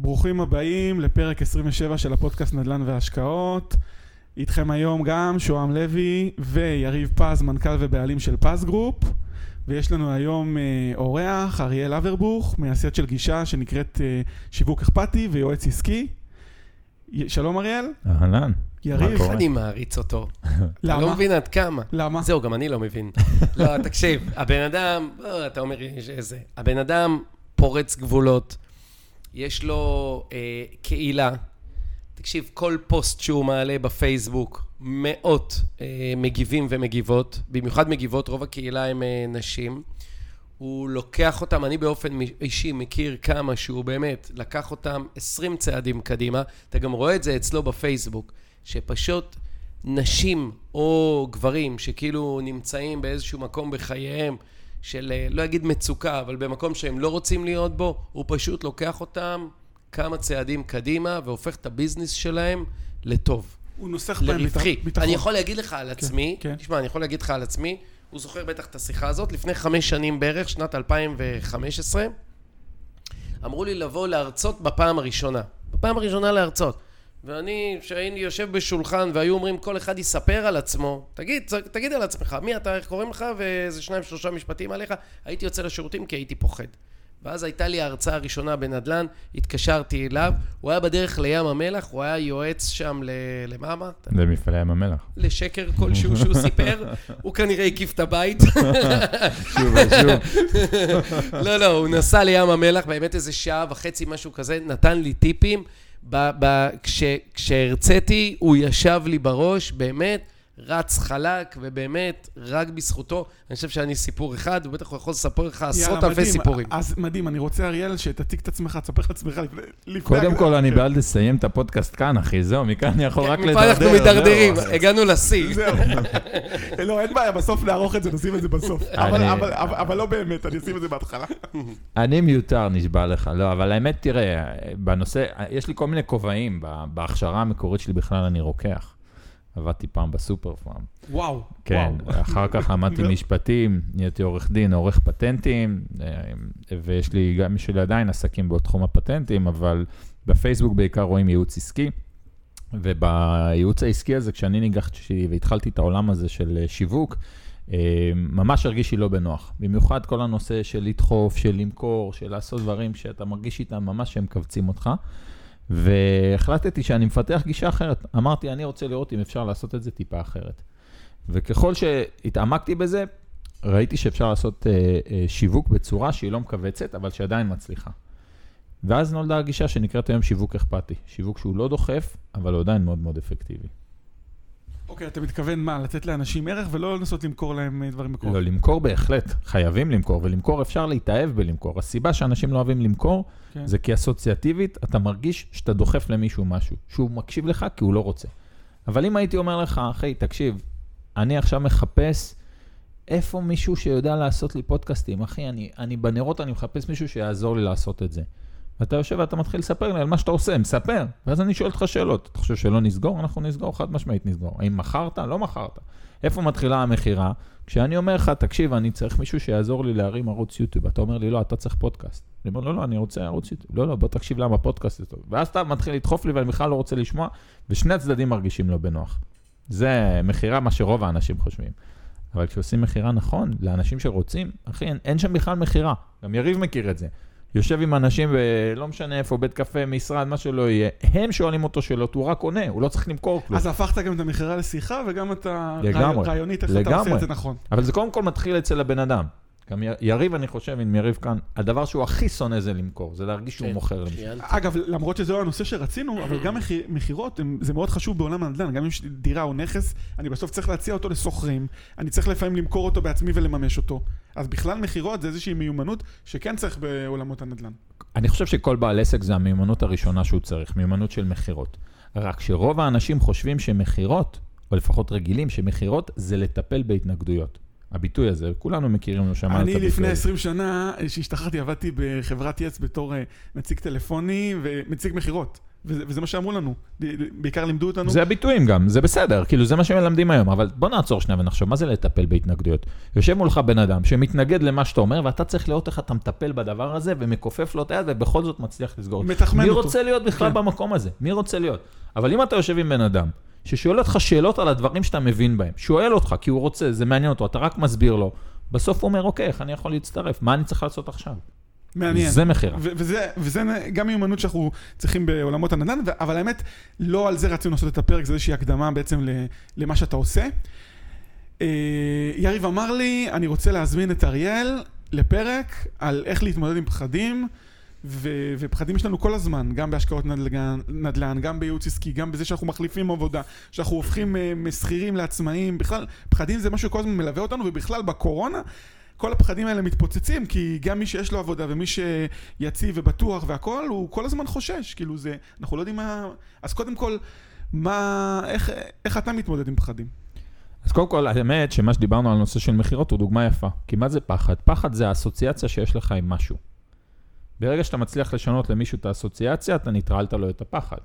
ברוכים הבאים לפרק 27 של הפודקאסט נדל"ן והשקעות. איתכם היום גם שוהם לוי ויריב פז, מנכ"ל ובעלים של פז גרופ. ויש לנו היום אה, אורח, אריאל אברבוך, מייסד של גישה שנקראת אה, שיווק אכפתי ויועץ עסקי. י- שלום אריאל. אהלן. יריב. מה קורה? אני מעריץ אותו. אתה למה? לא מבין עד כמה. למה? זהו, גם אני לא מבין. לא, תקשיב, הבן אדם, לא, אתה אומר, איזה, הבן אדם פורץ גבולות, יש לו אה, קהילה. תקשיב, כל פוסט שהוא מעלה בפייסבוק, מאות אה, מגיבים ומגיבות, במיוחד מגיבות, רוב הקהילה הם אה, נשים. הוא לוקח אותם, אני באופן אישי מכיר כמה שהוא באמת לקח אותם 20 צעדים קדימה. אתה גם רואה את זה אצלו בפייסבוק, שפשוט נשים או גברים שכאילו נמצאים באיזשהו מקום בחייהם של, אה, לא אגיד מצוקה, אבל במקום שהם לא רוצים להיות בו, הוא פשוט לוקח אותם כמה צעדים קדימה והופך את הביזנס שלהם לטוב. הוא נוסח בהם לרווחי. ביטחון. אני יכול להגיד לך על עצמי, כן. תשמע, אני יכול להגיד לך על עצמי, הוא זוכר בטח את השיחה הזאת, לפני חמש שנים בערך, שנת 2015, אמרו לי לבוא להרצות בפעם הראשונה. בפעם הראשונה להרצות. ואני, כשהייתי יושב בשולחן והיו אומרים כל אחד יספר על עצמו, תגיד, תגיד על עצמך, מי אתה, איך קוראים לך, ואיזה שניים שלושה משפטים עליך, הייתי יוצא לשירותים כי הייתי פוחד. ואז הייתה לי ההרצאה הראשונה בנדל"ן, התקשרתי אליו, הוא היה בדרך לים המלח, הוא היה יועץ שם ל... למה אמרת? למפעלי ים המלח. לשקר כלשהו שהוא סיפר, הוא כנראה הקיף את הבית. שוב ושוב. לא, לא, הוא נסע לים המלח, באמת איזה שעה וחצי, משהו כזה, נתן לי טיפים. ב- ב- כש- כשהרציתי, הוא ישב לי בראש, באמת, רץ חלק, ובאמת, רק בזכותו. אני חושב שאני סיפור אחד, הוא בטח יכול לספר לך עשרות אלפי. סיפורים. אז מדהים, אני רוצה אריאל שתציג את עצמך, תספר את עצמך לפני... קודם כל, אני כן. בעד לסיים את הפודקאסט כאן, אחי. זהו, מכאן אני יכול רק לדרדר. מפה אנחנו מידרדרים, זהו. הגענו לשיא. זהו. לא, אין בעיה, בסוף נערוך את זה, נשים את זה בסוף. אבל- לא באמת, אני אשים את זה בהתחלה. אני מיותר, נשבע לך. לא, אבל האמת, תראה, בנושא, יש לי כל מיני כובעים. ב- בהכשרה המקורית שלי בכלל אני רוקח. עבדתי פעם בסופר פארם. וואו, כן, וואו. אחר כך למדתי לא. משפטים, נהייתי עורך דין, עורך פטנטים, אה, ויש לי גם, יש לי עדיין עסקים בתחום הפטנטים, אבל בפייסבוק בעיקר רואים ייעוץ עסקי, ובייעוץ העסקי הזה, כשאני ניגשתי והתחלתי את העולם הזה של אה, שיווק, אה, ממש הרגיש לי לא בנוח. במיוחד כל הנושא של לדחוף, של למכור, של לעשות דברים שאתה מרגיש איתם ממש שהם מכווצים אותך. והחלטתי שאני מפתח גישה אחרת. אמרתי, אני רוצה לראות אם אפשר לעשות את זה טיפה אחרת. וככל שהתעמקתי בזה, ראיתי שאפשר לעשות אה, אה, שיווק בצורה שהיא לא מכווצת, אבל שעדיין מצליחה. ואז נולדה הגישה שנקראת היום שיווק אכפתי. שיווק שהוא לא דוחף, אבל הוא עדיין מאוד מאוד אפקטיבי. אוקיי, אתה מתכוון מה, לתת לאנשים ערך ולא לנסות למכור להם אה, דברים מקור? לא, למכור בהחלט, חייבים למכור, ולמכור אפשר להתאהב בלמכור. הסיבה שאנשים לא אוהבים למכור, כן. זה כי אסוציאטיבית אתה מרגיש שאתה דוחף למישהו משהו, שהוא מקשיב לך כי הוא לא רוצה. אבל אם הייתי אומר לך, אחי, תקשיב, אני עכשיו מחפש איפה מישהו שיודע לעשות לי פודקאסטים, אחי, אני, אני בנרות, אני מחפש מישהו שיעזור לי לעשות את זה. ואתה יושב ואתה מתחיל לספר לי על מה שאתה עושה, מספר. ואז אני שואל אותך שאלות. אתה חושב שלא נסגור? אנחנו נסגור, חד משמעית נסגור. האם מכרת? לא מכרת. איפה מתחילה המכירה? כשאני אומר לך, תקשיב, אני צריך מישהו שיעזור לי להרים ערוץ יוטיוב. אתה אומר לי, לא, אתה צריך פודקאסט. אני אומר, לא, לא, אני רוצה ערוץ יוטיוב. לא, לא, בוא תקשיב למה פודקאסט זה טוב. ואז אתה מתחיל לדחוף לי ואני בכלל לא רוצה לשמוע, ושני הצדדים מרגישים לא בנוח. זה מכירה מה שרוב האנשים חושבים. אבל כשעושים מכירה נכון, לאנשים שרוצים, אחי, אין, אין שם בכלל מכירה. גם יריב מכיר את זה. יושב עם אנשים, ולא משנה איפה, בית קפה, משרד, מה שלא יהיה, הם שואלים אותו שאלות, הוא רק עונה, הוא לא צריך למכור כלום. אז הפכת גם את המכירה לשיחה וגם את ה... לגמרי. רעיונית, איך אתה עושה. את זה נכון. אבל זה קודם כל מתחיל אצל הבן אדם. גם יריב, אני חושב, עם יריב כאן, הדבר שהוא הכי שונא זה למכור, זה להרגיש שהוא כן, מוכר למישהו. ציינתי. אגב, למרות שזה לא הנושא שרצינו, אבל גם מכירות, זה מאוד חשוב בעולם הנדל"ן. גם אם יש לי דירה או נכס, אני בסוף צריך להציע אותו לשוכרים, אני צריך לפעמים למכור אותו בעצמי ולממש אותו. אז בכלל מכירות זה איזושהי מיומנות שכן צריך בעולמות הנדל"ן. אני חושב שכל בעל עסק זה המיומנות הראשונה שהוא צריך, מיומנות של מכירות. רק שרוב האנשים חושבים שמכירות, או לפחות רגילים, שמכירות זה לטפל בהתנגדויות. הביטוי הזה, כולנו מכירים, לא שמענו את אני הביטוי לפני הזה. 20 שנה, כשהשתחררתי, עבדתי בחברת יס בתור אה, נציג טלפוני ונציג מכירות. וזה, וזה מה שאמרו לנו, בעיקר לימדו אותנו. זה הביטויים גם, זה בסדר, כאילו זה מה שמלמדים היום, אבל בוא נעצור שנייה ונחשוב, מה זה לטפל בהתנגדויות? יושב מולך בן אדם שמתנגד למה שאתה אומר, ואתה צריך לראות איך אתה מטפל בדבר הזה, ומכופף לו את היד, ובכל זאת מצליח לסגור. מתחמן מי אותו. רוצה להיות בכלל כן. במקום הזה? מי רוצה להיות? אבל אם אתה יושב עם בן אדם, ששואל אותך שאלות על הדברים שאתה מבין בהם, שואל אותך כי הוא רוצה, זה מעניין אותו, אתה רק מסביר לו, בסוף הוא אומר, אוקיי, איך אני יכול להצטרף? מה אני צריך לעשות עכשיו? מעניין. זה מכירה. ו- וזה, וזה גם מיומנות שאנחנו צריכים בעולמות הנדל"ן, ו- אבל האמת, לא על זה רצינו לעשות את הפרק, זה איזושהי הקדמה בעצם למה שאתה עושה. אה, יריב אמר לי, אני רוצה להזמין את אריאל לפרק על איך להתמודד עם פחדים, ו- ופחדים יש לנו כל הזמן, גם בהשקעות נדל"ן, נדל"ן, גם בייעוץ עסקי, גם בזה שאנחנו מחליפים עבודה, שאנחנו הופכים אה, משכירים לעצמאים, בכלל, פחדים זה משהו שכל הזמן מלווה אותנו, ובכלל בקורונה, כל הפחדים האלה מתפוצצים, כי גם מי שיש לו עבודה ומי שיציב ובטוח והכול, הוא כל הזמן חושש, כאילו זה, אנחנו לא יודעים מה... אז קודם כל, מה, איך, איך אתה מתמודד עם פחדים? אז קודם כל, האמת שמה שדיברנו על נושא של מכירות הוא דוגמה יפה. כי מה זה פחד? פחד זה האסוציאציה שיש לך עם משהו. ברגע שאתה מצליח לשנות למישהו את האסוציאציה, אתה ניטרלת לו את הפחד.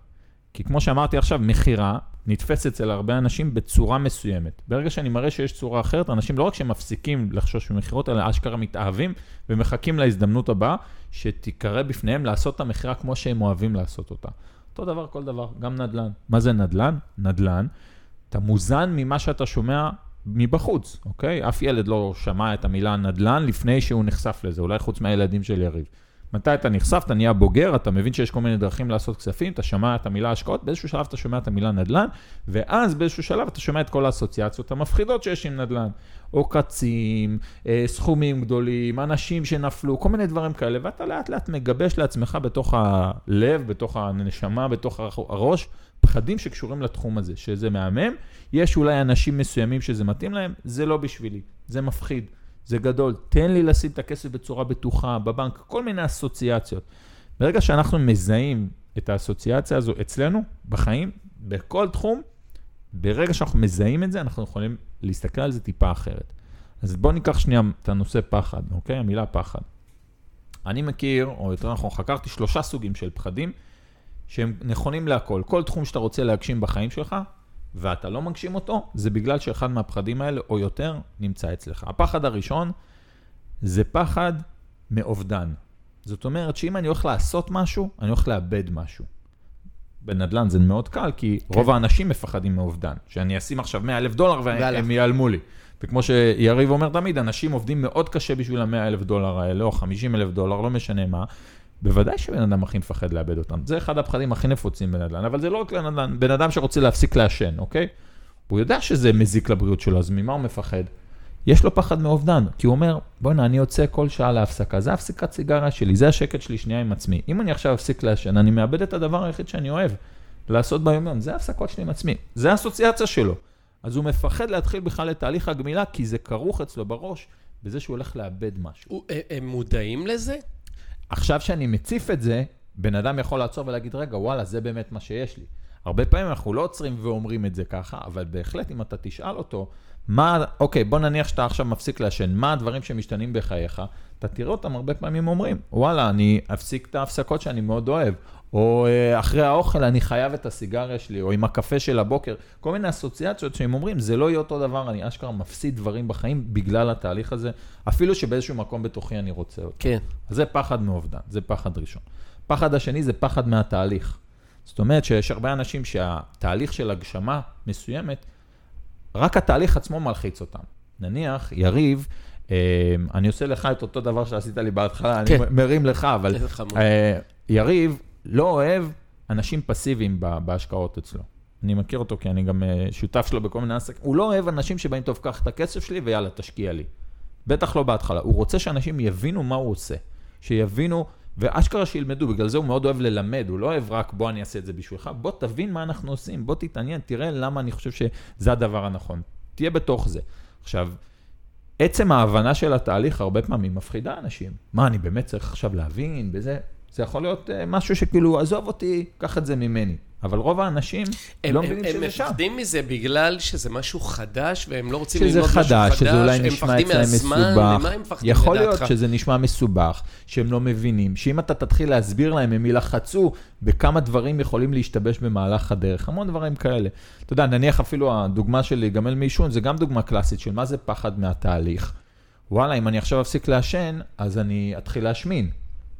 כי כמו שאמרתי עכשיו, מכירה נתפסת אצל הרבה אנשים בצורה מסוימת. ברגע שאני מראה שיש צורה אחרת, אנשים לא רק שמפסיקים לחשוש ממכירות, אלא אשכרה מתאהבים ומחכים להזדמנות הבאה, שתיקרא בפניהם לעשות את המכירה כמו שהם אוהבים לעשות אותה. אותו דבר, כל דבר, גם נדל"ן. מה זה נדל"ן? נדל"ן. אתה מוזן ממה שאתה שומע מבחוץ, אוקיי? אף ילד לא שמע את המילה נדל"ן לפני שהוא נחשף לזה, אולי חוץ מהילדים של יריב. מתי אתה נחשף, אתה נהיה בוגר, אתה מבין שיש כל מיני דרכים לעשות כספים, אתה שמע את המילה השקעות, באיזשהו שלב אתה שומע את המילה נדל"ן, ואז באיזשהו שלב אתה שומע את כל האסוציאציות המפחידות שיש עם נדל"ן. עוקצים, אה, סכומים גדולים, אנשים שנפלו, כל מיני דברים כאלה, ואתה לאט לאט מגבש לעצמך בתוך הלב, בתוך הנשמה, בתוך הראש, פחדים שקשורים לתחום הזה, שזה מהמם. יש אולי אנשים מסוימים שזה מתאים להם, זה לא בשבילי, זה מפחיד, זה גדול. תן לי לשים את הכסף בצורה בטוחה, בבנק, כל מיני אסוציאציות. ברגע שאנחנו מזהים את האסוציאציה הזו אצלנו, בחיים, בכל תחום, ברגע שאנחנו מזהים את זה, אנחנו יכולים להסתכל על זה טיפה אחרת. אז בואו ניקח שנייה את הנושא פחד, אוקיי? המילה פחד. אני מכיר, או יותר נכון, חקרתי שלושה סוגים של פחדים שהם נכונים להכל. כל תחום שאתה רוצה להגשים בחיים שלך, ואתה לא מגשים אותו, זה בגלל שאחד מהפחדים האלה, או יותר, נמצא אצלך. הפחד הראשון זה פחד מאובדן. זאת אומרת שאם אני הולך לעשות משהו, אני הולך לאבד משהו. בנדל"ן זה מאוד קל, כי כן. רוב האנשים מפחדים מאובדן. שאני אשים עכשיו 100 אלף דולר והם ייעלמו לי. וכמו שיריב אומר תמיד, אנשים עובדים מאוד קשה בשביל ה-100 אלף דולר האלה, או 50 אלף דולר, לא משנה מה. בוודאי שבן אדם הכי מפחד לאבד אותם. זה אחד הפחדים הכי נפוצים בנדל"ן, אבל זה לא רק לנדל"ן, בן אדם שרוצה להפסיק לעשן, אוקיי? הוא יודע שזה מזיק לבריאות שלו, אז ממה הוא מפחד? יש לו פחד מאובדן, כי הוא אומר, בוא'נה, אני יוצא כל שעה להפסקה, זה הפסקת סיגריה שלי, זה השקט שלי שנייה עם עצמי. אם אני עכשיו אפסיק לעשן, אני מאבד את הדבר היחיד שאני אוהב, לעשות ביום-יום, זה ההפסקות שלי עם עצמי, זה האסוציאציה שלו. אז הוא מפחד להתחיל בכלל את תהליך הגמילה, כי זה כרוך אצלו בראש, בזה שהוא הולך לאבד משהו. הם מודעים לזה? עכשיו שאני מציף את זה, בן אדם יכול לעצור ולהגיד, רגע, וואלה, זה באמת מה שיש לי. הרבה פעמים אנחנו לא עוצרים ואומרים את זה ככה, אבל בהחלט אם אתה תשאל אותו, מה, אוקיי, בוא נניח שאתה עכשיו מפסיק לעשן, מה הדברים שמשתנים בחייך, אתה תראה אותם הרבה פעמים אומרים, וואלה, אני אפסיק את ההפסקות שאני מאוד אוהב, או אחרי האוכל אני חייב את הסיגריה שלי, או עם הקפה של הבוקר, כל מיני אסוציאציות שהם אומרים, זה לא יהיה אותו דבר, אני אשכרה מפסיד דברים בחיים בגלל התהליך הזה, אפילו שבאיזשהו מקום בתוכי אני רוצה אותו. כן. אז זה פחד מאובדן, זה פחד ראשון. פחד השני זה פחד מהתהליך. זאת אומרת שיש הרבה אנשים שהתהליך של הגשמה מסוימת, רק התהליך עצמו מלחיץ אותם. נניח, יריב, אה, אני עושה לך את אותו דבר שעשית לי בהתחלה, כן. אני מרים לך, אבל אה, יריב לא אוהב אנשים פסיביים בהשקעות אצלו. אני מכיר אותו כי אני גם שותף שלו בכל מיני עסקים. הוא לא אוהב אנשים שבאים, טוב, קח את הכסף שלי ויאללה, תשקיע לי. בטח לא בהתחלה. הוא רוצה שאנשים יבינו מה הוא עושה. שיבינו, ואשכרה שילמדו, בגלל זה הוא מאוד אוהב ללמד, הוא לא אוהב רק בוא אני אעשה את זה בשבילך, בוא תבין מה אנחנו עושים, בוא תתעניין, תראה למה אני חושב שזה הדבר הנכון. תהיה בתוך זה. עכשיו, עצם ההבנה של התהליך הרבה פעמים מפחידה אנשים. מה, אני באמת צריך עכשיו להבין בזה? זה יכול להיות משהו שכאילו, עזוב אותי, קח את זה ממני. אבל רוב האנשים הם, לא הם, מבינים הם שזה שם. מפחדים מזה בגלל שזה משהו חדש, והם לא רוצים ללמוד משהו חדש, חדש, שזה אולי הם נשמע אצלם מסובך. למה הם מפחדים יכול להיות לדעתך? שזה נשמע מסובך, שהם לא מבינים, שאם אתה תתחיל להסביר להם, הם ילחצו בכמה דברים יכולים להשתבש במהלך הדרך, המון דברים כאלה. אתה יודע, נניח אפילו הדוגמה של להיגמל מעישון, זה גם דוגמה קלאסית של מה זה פחד מהתהליך. וואלה, אם אני עכשיו אפסיק לעשן, אז אני אתחיל להשמין,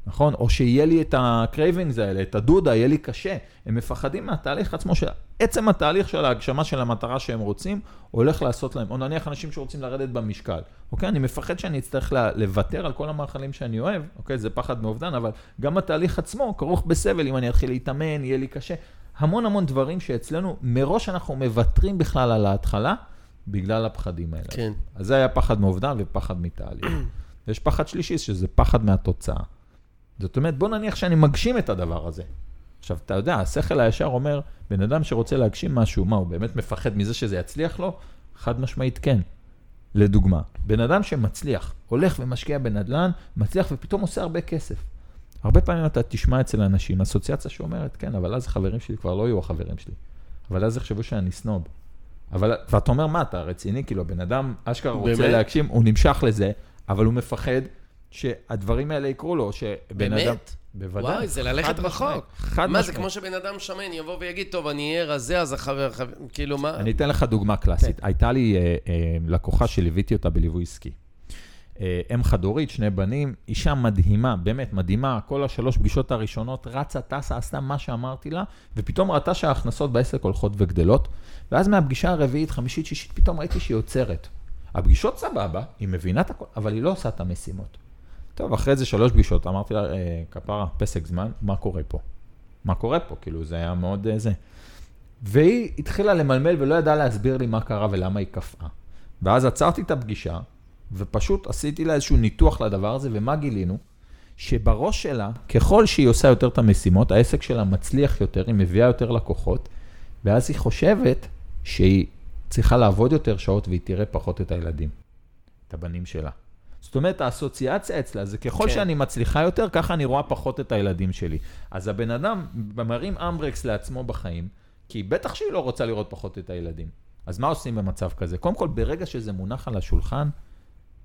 נכון? או שיהיה לי את ה cravings האלה, את הדודה, יהיה לי קשה. הם מפחדים מהתהליך עצמו, של עצם התהליך של ההגשמה של המטרה שהם רוצים, הולך לעשות להם. או נניח אנשים שרוצים לרדת במשקל, אוקיי? אני מפחד שאני אצטרך לוותר על כל המאכלים שאני אוהב, אוקיי? זה פחד מאובדן, אבל גם התהליך עצמו כרוך בסבל, אם אני אתחיל להתאמן, יהיה לי קשה. המון המון דברים שאצלנו, מראש אנחנו מוותרים בכלל על ההתחלה, בגלל הפחדים האלה. כן. אז זה היה פחד מאובדן ופחד מתהליך. ויש פחד שלישי, שזה פחד מהתוצאה. זאת אומרת, בוא נניח שאני מגשים את הדבר הזה. עכשיו, אתה יודע, השכל הישר אומר, בן אדם שרוצה להגשים משהו, מה, הוא באמת מפחד מזה שזה יצליח לו? חד משמעית כן. לדוגמה, בן אדם שמצליח, הולך ומשקיע בנדל"ן, מצליח ופתאום עושה הרבה כסף. הרבה פעמים אתה תשמע אצל אנשים אסוציאציה שאומרת, כן, אבל אז החברים שלי כבר לא יהיו החברים שלי. אבל אז יחשבו שאני סנוב. אבל, ואתה אומר, מה, אתה רציני? כאילו, הבן אדם אשכרה רוצה? להגשים, הוא נמשך לזה, אבל הוא מפחד שהדברים האלה יקרו לו, שבן באמת? אדם... בוודאי. וואי, זה ללכת חד משמעית, רחוק. חד מה, זה משמעית. כמו שבן אדם שמן יבוא ויגיד, טוב, אני אהיה רזה, אז החבר, חבר- כאילו, מה? אני אתן לך דוגמה קלאסית. הייתה לי אה, אה, לקוחה שליוויתי אותה בליווי עסקי. אה, אם חד-הורית, שני בנים, אישה מדהימה, באמת מדהימה, כל השלוש פגישות הראשונות רצה, טסה, עשתה מה שאמרתי לה, ופתאום ראתה שההכנסות בעסק הולכות וגדלות, ואז מהפגישה הרביעית, חמישית, שישית, פתאום ראיתי שהיא עוצרת. הפגישות סבבה, היא מבינה את הכל, אבל היא לא עושה את המשימות. טוב, אחרי זה שלוש פגישות, אמרתי לה, אה, כפרה, פסק זמן, מה קורה פה? מה קורה פה? כאילו, זה היה מאוד אה, זה. והיא התחילה למלמל ולא ידעה להסביר לי מה קרה ולמה היא קפאה. ואז עצרתי את הפגישה, ופשוט עשיתי לה איזשהו ניתוח לדבר הזה, ומה גילינו? שבראש שלה, ככל שהיא עושה יותר את המשימות, העסק שלה מצליח יותר, היא מביאה יותר לקוחות, ואז היא חושבת שהיא צריכה לעבוד יותר שעות והיא תראה פחות את הילדים, את הבנים שלה. זאת אומרת, האסוציאציה אצלה זה ככל כן. שאני מצליחה יותר, ככה אני רואה פחות את הילדים שלי. אז הבן אדם מרים אמברקס לעצמו בחיים, כי בטח שהיא לא רוצה לראות פחות את הילדים. אז מה עושים במצב כזה? קודם כל, ברגע שזה מונח על השולחן,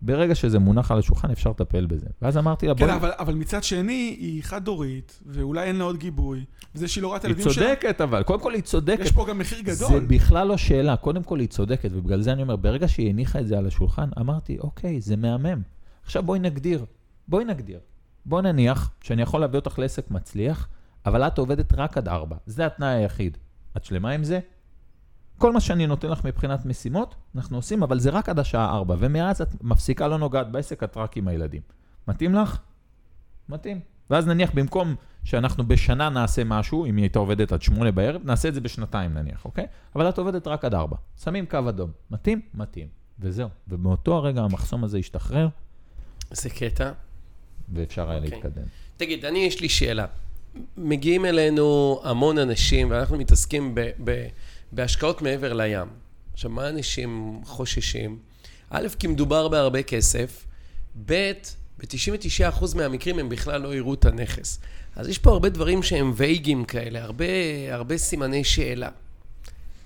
ברגע שזה מונח על השולחן, אפשר לטפל בזה. ואז אמרתי לה, כן, בואי, אבל, אבל מצד שני, היא חד-הורית, ואולי אין לה עוד גיבוי, וזה שהיא לא רואה את היא הילדים שלה, צודקת, אבל קודם כל היא צודקת. יש פה גם מחיר זה גדול. בכלל לא שאלה, קודם כל היא צודקת, ובגלל זה אני אומר, ברגע שהיא הניחה את זה על השולחן, אמרתי, אוקיי, זה מהמם. עכשיו בואי נגדיר, בואי נגדיר. בואי נניח שאני יכול להביא אותך לעסק מצליח, אבל את עובדת רק עד ארבע. זה התנאי היחיד. את שלמה עם זה? כל מה שאני נותן לך מבחינת משימות, אנחנו עושים, אבל זה רק עד השעה ארבע, ומאז את מפסיקה, לא נוגעת בעסק, את רק עם הילדים. מתאים לך? מתאים. ואז נניח במקום שאנחנו בשנה נעשה משהו, אם היא הייתה עובדת עד שמונה בערב, נעשה את זה בשנתיים נניח, אוקיי? אבל את עובדת רק עד ארבע. שמים קו אדום. מתאים? מתאים. וזהו. ובאותו הרגע המחסום הזה השתחרר, זה קטע. ואפשר היה אוקיי. להתקדם. תגיד, אני, יש לי שאלה. מגיעים אלינו המון אנשים, ואנחנו מתעסקים ב, ב, בהשקעות מעבר לים. עכשיו, מה אנשים חוששים? א', כי מדובר בהרבה כסף, ב', ב-99% מהמקרים הם בכלל לא יראו את הנכס. אז יש פה הרבה דברים שהם וייגים כאלה, הרבה, הרבה סימני שאלה.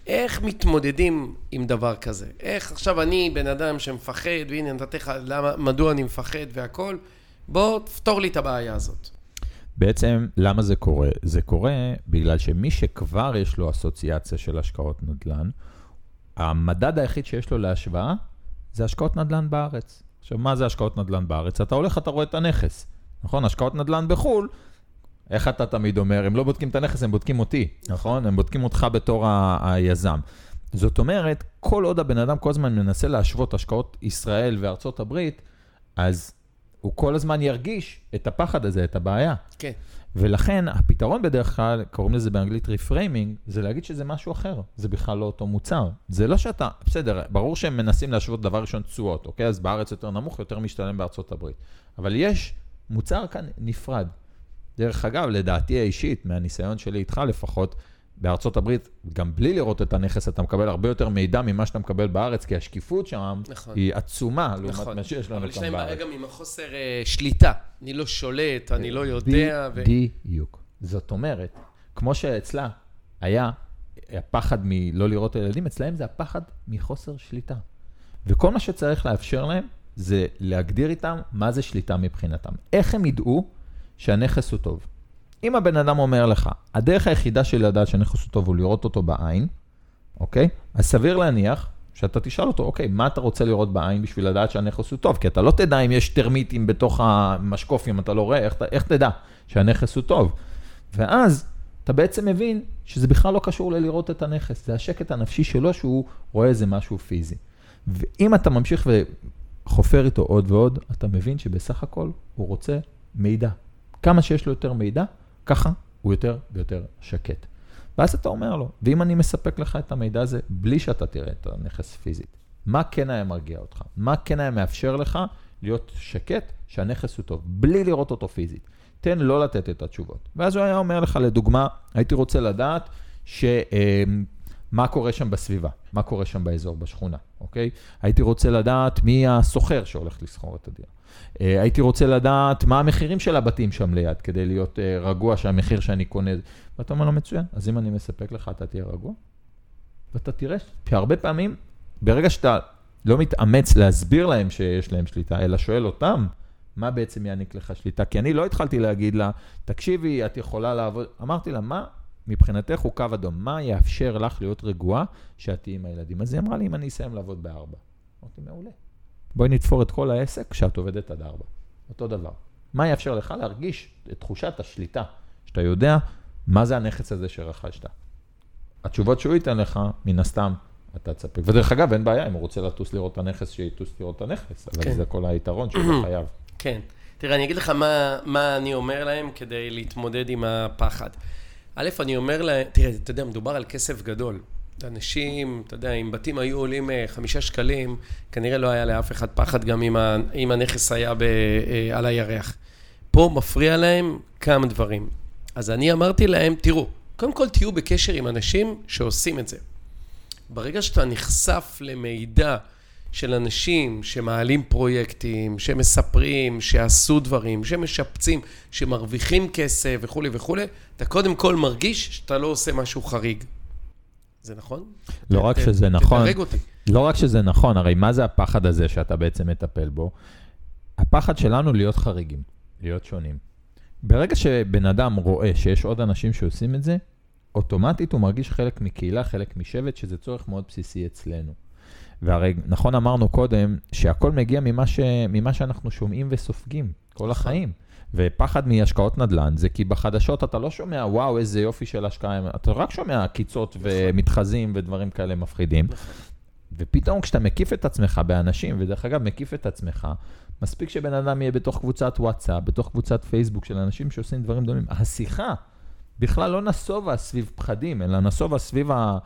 איך מתמודדים עם דבר כזה? איך עכשיו אני בן אדם שמפחד, והנה נתתי לך מדוע אני מפחד והכל, בוא תפתור לי את הבעיה הזאת. בעצם, למה זה קורה? זה קורה בגלל שמי שכבר יש לו אסוציאציה של השקעות נדל"ן, המדד היחיד שיש לו להשוואה זה השקעות נדל"ן בארץ. עכשיו, מה זה השקעות נדל"ן בארץ? אתה הולך, אתה רואה את הנכס. נכון? השקעות נדל"ן בחו"ל, איך אתה תמיד אומר? הם לא בודקים את הנכס, הם בודקים אותי, נכון? הם בודקים אותך בתור ה- היזם. זאת אומרת, כל עוד הבן אדם כל הזמן מנסה להשוות השקעות ישראל וארצות הברית, אז הוא כל הזמן ירגיש את הפחד הזה, את הבעיה. כן. ולכן הפתרון בדרך כלל, קוראים לזה באנגלית reframing, זה להגיד שזה משהו אחר, זה בכלל לא אותו מוצר. זה לא שאתה, בסדר, ברור שהם מנסים להשוות דבר ראשון תשואות, אוקיי? אז בארץ יותר נמוך, יותר משתלם בארצות הברית. אבל יש מוצר כאן נפרד. דרך אגב, לדעתי האישית, מהניסיון שלי איתך לפחות, בארצות הברית, גם בלי לראות את הנכס, אתה מקבל הרבה יותר מידע ממה שאתה מקבל בארץ, כי השקיפות שם נכון. היא עצומה לעומת נכון. מה שיש לנו אבל יש כאן להם בעיה בארץ. גם עם החוסר אה, שליטה. אני לא שולט, אני לא יודע. ו... בדיוק. זאת אומרת, כמו שאצלה, היה הפחד מלא לראות את הילדים, אצלהם זה הפחד מחוסר שליטה. וכל מה שצריך לאפשר להם זה להגדיר איתם מה זה שליטה מבחינתם. איך הם ידעו שהנכס הוא טוב. אם הבן אדם אומר לך, הדרך היחידה שלי לדעת שהנכס הוא טוב הוא לראות אותו בעין, אוקיי? אז סביר להניח שאתה תשאל אותו, אוקיי, מה אתה רוצה לראות בעין בשביל לדעת שהנכס הוא טוב? כי אתה לא תדע אם יש טרמיטים בתוך המשקוף, אם אתה לא רואה, איך, איך תדע שהנכס הוא טוב? ואז אתה בעצם מבין שזה בכלל לא קשור ללראות את הנכס, זה השקט הנפשי שלו שהוא רואה איזה משהו פיזי. ואם אתה ממשיך וחופר איתו עוד ועוד, אתה מבין שבסך הכל הוא רוצה מידע. כמה שיש לו יותר מידע, ככה הוא יותר ויותר שקט. ואז אתה אומר לו, ואם אני מספק לך את המידע הזה בלי שאתה תראה את הנכס פיזית, מה כן היה מרגיע אותך? מה כן היה מאפשר לך להיות שקט שהנכס הוא טוב, בלי לראות אותו פיזית? תן לא לתת את התשובות. ואז הוא היה אומר לך, לדוגמה, הייתי רוצה לדעת ש... אמ, מה קורה שם בסביבה, מה קורה שם באזור, בשכונה, אוקיי? הייתי רוצה לדעת מי הסוחר שהולך לסחור את הדירה. אה, הייתי רוצה לדעת מה המחירים של הבתים שם ליד, כדי להיות אה, רגוע שהמחיר שאני קונה... ואתה אומר לו, מצוין, אז אם אני מספק לך, אתה תהיה רגוע. ואתה תראה שהרבה פעמים, ברגע שאתה לא מתאמץ להסביר להם שיש להם שליטה, אלא שואל אותם, מה בעצם יעניק לך שליטה? כי אני לא התחלתי להגיד לה, תקשיבי, את יכולה לעבוד... אמרתי לה, מה מבחינתך הוא קו אדום? מה יאפשר לך להיות רגועה שאת תהיי עם הילדים? אז היא אמרה לי, אם אני אסיים לעבוד בארבע. אמרתי, מעולה. בואי נתפור את כל העסק כשאת עובדת עד ארבע. אותו דבר. מה יאפשר לך להרגיש את תחושת השליטה, שאתה יודע מה זה הנכס הזה שרכשת. התשובות שהוא ייתן לך, מן הסתם, אתה תספק. ודרך אגב, אין בעיה, אם הוא רוצה לטוס לראות את הנכס, שיטוס לראות את הנכס, אבל כן. זה כל היתרון שהוא חייב. כן. תראה, אני אגיד לך מה, מה אני אומר להם כדי להתמודד עם הפחד. א', אני אומר להם, תראה, אתה יודע, מדובר על כסף גדול. אנשים, אתה יודע, אם בתים היו עולים אה, חמישה שקלים, כנראה לא היה לאף אחד פחד גם אם, הנכס היה ב, אה, על הירח. פה מפריע להם כמה דברים. אז אני אמרתי להם, תראו, קודם כל תהיו בקשר עם אנשים שעושים את זה. ברגע שאתה נחשף למידע של אנשים שמעלים פרויקטים, שמספרים, שעשו דברים, שמשפצים, שמרוויחים כסף וכולי וכולי, אתה קודם כל מרגיש שאתה לא עושה משהו חריג. זה נכון? לא רק שזה נכון, לא רק שזה נכון, הרי מה זה הפחד הזה שאתה בעצם מטפל בו? הפחד שלנו להיות חריגים, להיות שונים. ברגע שבן אדם רואה שיש עוד אנשים שעושים את זה, אוטומטית הוא מרגיש חלק מקהילה, חלק משבט, שזה צורך מאוד בסיסי אצלנו. והרי נכון אמרנו קודם שהכל מגיע ממה, ש... ממה שאנחנו שומעים וסופגים כל נכון. החיים. ופחד מהשקעות נדל"ן זה כי בחדשות אתה לא שומע, וואו, איזה יופי של השקעה, אתה רק שומע עקיצות נכון. ומתחזים ודברים כאלה מפחידים. נכון. ופתאום כשאתה מקיף את עצמך באנשים, ודרך אגב, מקיף את עצמך, מספיק שבן אדם יהיה בתוך קבוצת וואטסאפ, בתוך קבוצת פייסבוק של אנשים שעושים דברים דומים. השיחה בכלל לא נסובה סביב פחדים, אלא נסובה סביב ה...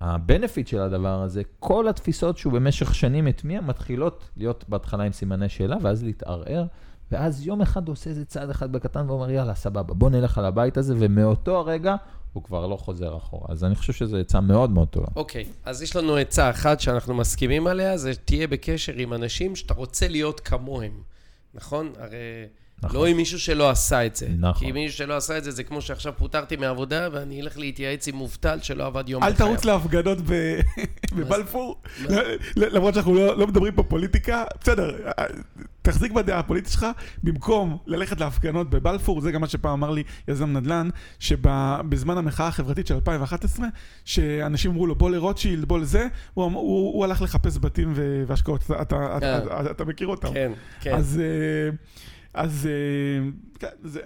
הבנפיט של הדבר הזה, כל התפיסות שהוא במשך שנים הטמיע מתחילות להיות בהתחלה עם סימני שאלה, ואז להתערער, ואז יום אחד הוא עושה איזה צעד אחד בקטן ואומר, יאללה, סבבה, בוא נלך על הבית הזה, ומאותו הרגע הוא כבר לא חוזר אחורה. אז אני חושב שזו עצה מאוד מאוד טובה. אוקיי, okay, אז יש לנו עצה אחת שאנחנו מסכימים עליה, זה תהיה בקשר עם אנשים שאתה רוצה להיות כמוהם, נכון? הרי... נכון. לא עם מישהו שלא עשה את זה. נכון. כי מישהו שלא עשה את זה, זה כמו שעכשיו פוטרתי מעבודה, ואני אלך להתייעץ עם מובטל שלא עבד יום בחייו. אל תרוץ להפגנות בבלפור, למרות שאנחנו לא, לא מדברים פה פוליטיקה. בסדר, תחזיק בדעה הפוליטית שלך, במקום ללכת להפגנות בבלפור, זה גם מה שפעם אמר לי יזם נדל"ן, שבזמן המחאה החברתית של 2011, שאנשים אמרו לו, בוא לרוטשילד, בוא לזה, הוא, הוא, הוא הלך לחפש בתים והשקעות. אתה, אתה, אתה, כן. אתה מכיר אותם. כן, כן. אז... אה, אז אה, כן, זה...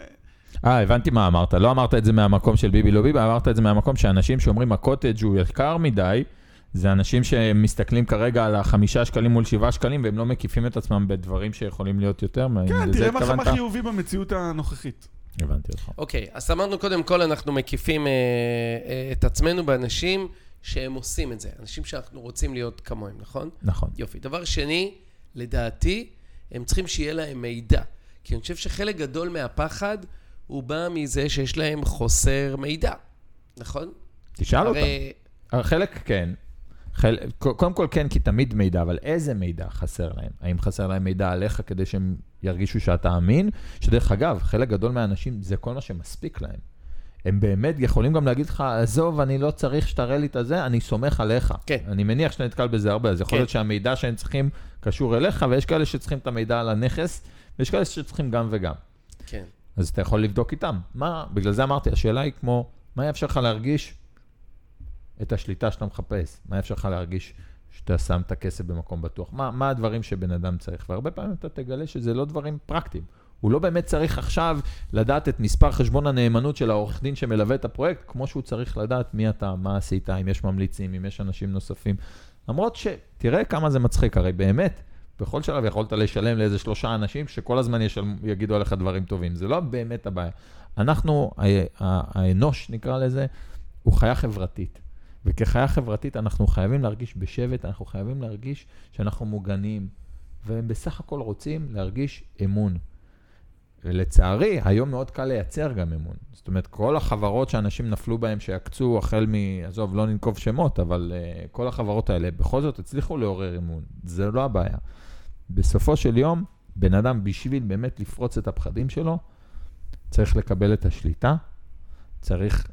אה, הבנתי מה אמרת. לא אמרת את זה מהמקום של ביבי לא ביבי, אמרת את זה מהמקום שאנשים שאומרים הקוטג' הוא יקר מדי, זה אנשים שמסתכלים כרגע על החמישה שקלים מול שבעה שקלים, והם לא מקיפים את עצמם בדברים שיכולים להיות יותר. כן, תראה מה חיובי במציאות הנוכחית. הבנתי אותך. אוקיי, אז אמרנו קודם כל, אנחנו מקיפים אה, אה, את עצמנו באנשים שהם עושים את זה, אנשים שאנחנו רוצים להיות כמוהם, נכון? נכון. יופי. דבר שני, לדעתי, הם צריכים שיהיה להם מידע. כי אני חושב שחלק גדול מהפחד הוא בא מזה שיש להם חוסר מידע, נכון? תשאל הרי... אותם. חלק כן. חל... קודם כל כן, כי תמיד מידע, אבל איזה מידע חסר להם? האם חסר להם מידע עליך כדי שהם ירגישו שאתה אמין? שדרך אגב, חלק גדול מהאנשים זה כל מה שמספיק להם. הם באמת יכולים גם להגיד לך, עזוב, אני לא צריך שתראה לי את הזה, אני סומך עליך. כן. אני מניח שאתה נתקל בזה הרבה, אז יכול כן. להיות שהמידע שהם צריכים קשור אליך, ויש כאלה שצריכים את המידע על הנכס, ויש כאלה שצריכים גם וגם. כן. אז אתה יכול לבדוק איתם. מה, בגלל זה אמרתי, השאלה היא כמו, מה יאפשר לך להרגיש את השליטה שאתה מחפש? מה יאפשר לך להרגיש שאתה שם את הכסף במקום בטוח? מה, מה הדברים שבן אדם צריך? והרבה פעמים אתה תגלה שזה לא דברים פרקטיים. הוא לא באמת צריך עכשיו לדעת את מספר חשבון הנאמנות של העורך דין שמלווה את הפרויקט, כמו שהוא צריך לדעת מי אתה, מה עשית, אם יש ממליצים, אם יש אנשים נוספים. למרות שתראה כמה זה מצחיק, הרי באמת, בכל שלב יכולת לשלם לאיזה שלושה אנשים שכל הזמן ישלם, יגידו עליך דברים טובים. זה לא באמת הבעיה. אנחנו, האנוש נקרא לזה, הוא חיה חברתית. וכחיה חברתית אנחנו חייבים להרגיש בשבט, אנחנו חייבים להרגיש שאנחנו מוגנים, והם בסך הכל רוצים להרגיש אמון. ולצערי, היום מאוד קל לייצר גם אמון. זאת אומרת, כל החברות שאנשים נפלו בהן, שיקצו החל מ... עזוב, לא ננקוב שמות, אבל uh, כל החברות האלה בכל זאת הצליחו לעורר אמון. זה לא הבעיה. בסופו של יום, בן אדם, בשביל באמת לפרוץ את הפחדים שלו, צריך לקבל את השליטה, צריך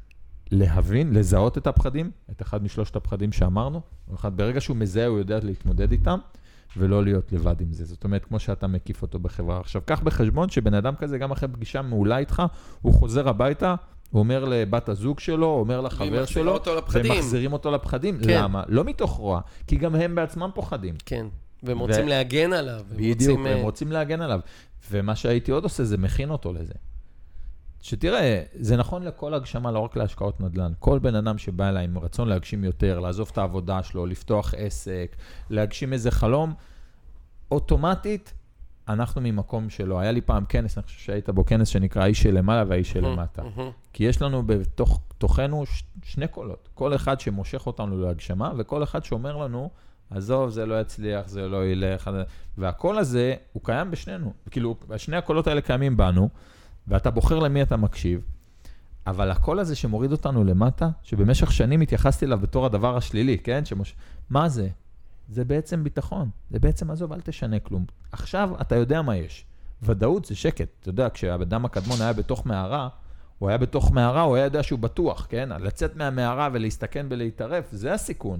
להבין, לזהות את הפחדים, את אחד משלושת הפחדים שאמרנו. אחד, ברגע שהוא מזהה, הוא יודע להתמודד איתם, ולא להיות לבד עם זה. זאת אומרת, כמו שאתה מקיף אותו בחברה. עכשיו, קח בחשבון שבן אדם כזה, גם אחרי פגישה מעולה איתך, הוא חוזר הביתה, הוא אומר לבת הזוג שלו, אומר לחבר שלו, אותו לפחדים. ומחזירים אותו לפחדים. כן. למה? לא מתוך רוע, כי גם הם בעצמם פוחדים. כן. והם רוצים ו- להגן עליו. בדיוק, רוצים, הם אה, רוצים להגן עליו. ומה שהייתי עוד עושה, זה מכין אותו לזה. שתראה, זה נכון לכל הגשמה, לא רק להשקעות נדל"ן. כל בן אדם שבא אליי עם רצון להגשים יותר, לעזוב את העבודה שלו, לפתוח עסק, להגשים איזה חלום, אוטומטית, אנחנו ממקום שלו. היה לי פעם כנס, אני חושב שהיית בו כנס שנקרא האיש שלמעלה והאיש שלמטה. כי יש לנו בתוך תוכנו ש- שני קולות. כל אחד שמושך אותנו להגשמה, וכל אחד שאומר לנו, עזוב, זה לא יצליח, זה לא ילך. והקול הזה, הוא קיים בשנינו. כאילו, שני הקולות האלה קיימים בנו, ואתה בוחר למי אתה מקשיב, אבל הקול הזה שמוריד אותנו למטה, שבמשך שנים התייחסתי אליו בתור הדבר השלילי, כן? שמוש... מה זה? זה בעצם ביטחון. זה בעצם, עזוב, אל תשנה כלום. עכשיו אתה יודע מה יש. ודאות זה שקט. אתה יודע, כשהאדם הקדמון היה בתוך מערה, הוא היה בתוך מערה, הוא היה יודע שהוא בטוח, כן? לצאת מהמערה ולהסתכן ולהתערף, זה הסיכון.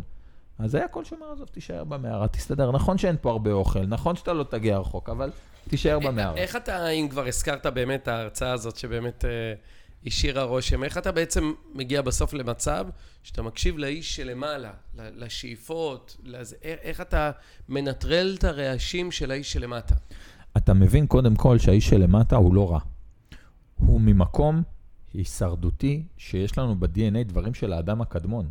אז היה קול שאומר, עזוב, תישאר במערה, תסתדר. נכון שאין פה הרבה אוכל, נכון שאתה לא תגיע רחוק, אבל תישאר במערה. איך אתה, אם כבר הזכרת באמת ההרצאה הזאת שבאמת אה, השאירה רושם, איך אתה בעצם מגיע בסוף למצב שאתה מקשיב לאיש שלמעלה, לשאיפות, לזה, איך אתה מנטרל את הרעשים של האיש שלמטה? אתה מבין קודם כל שהאיש שלמטה הוא לא רע. הוא ממקום הישרדותי שיש לנו ב-DNA דברים של האדם הקדמון.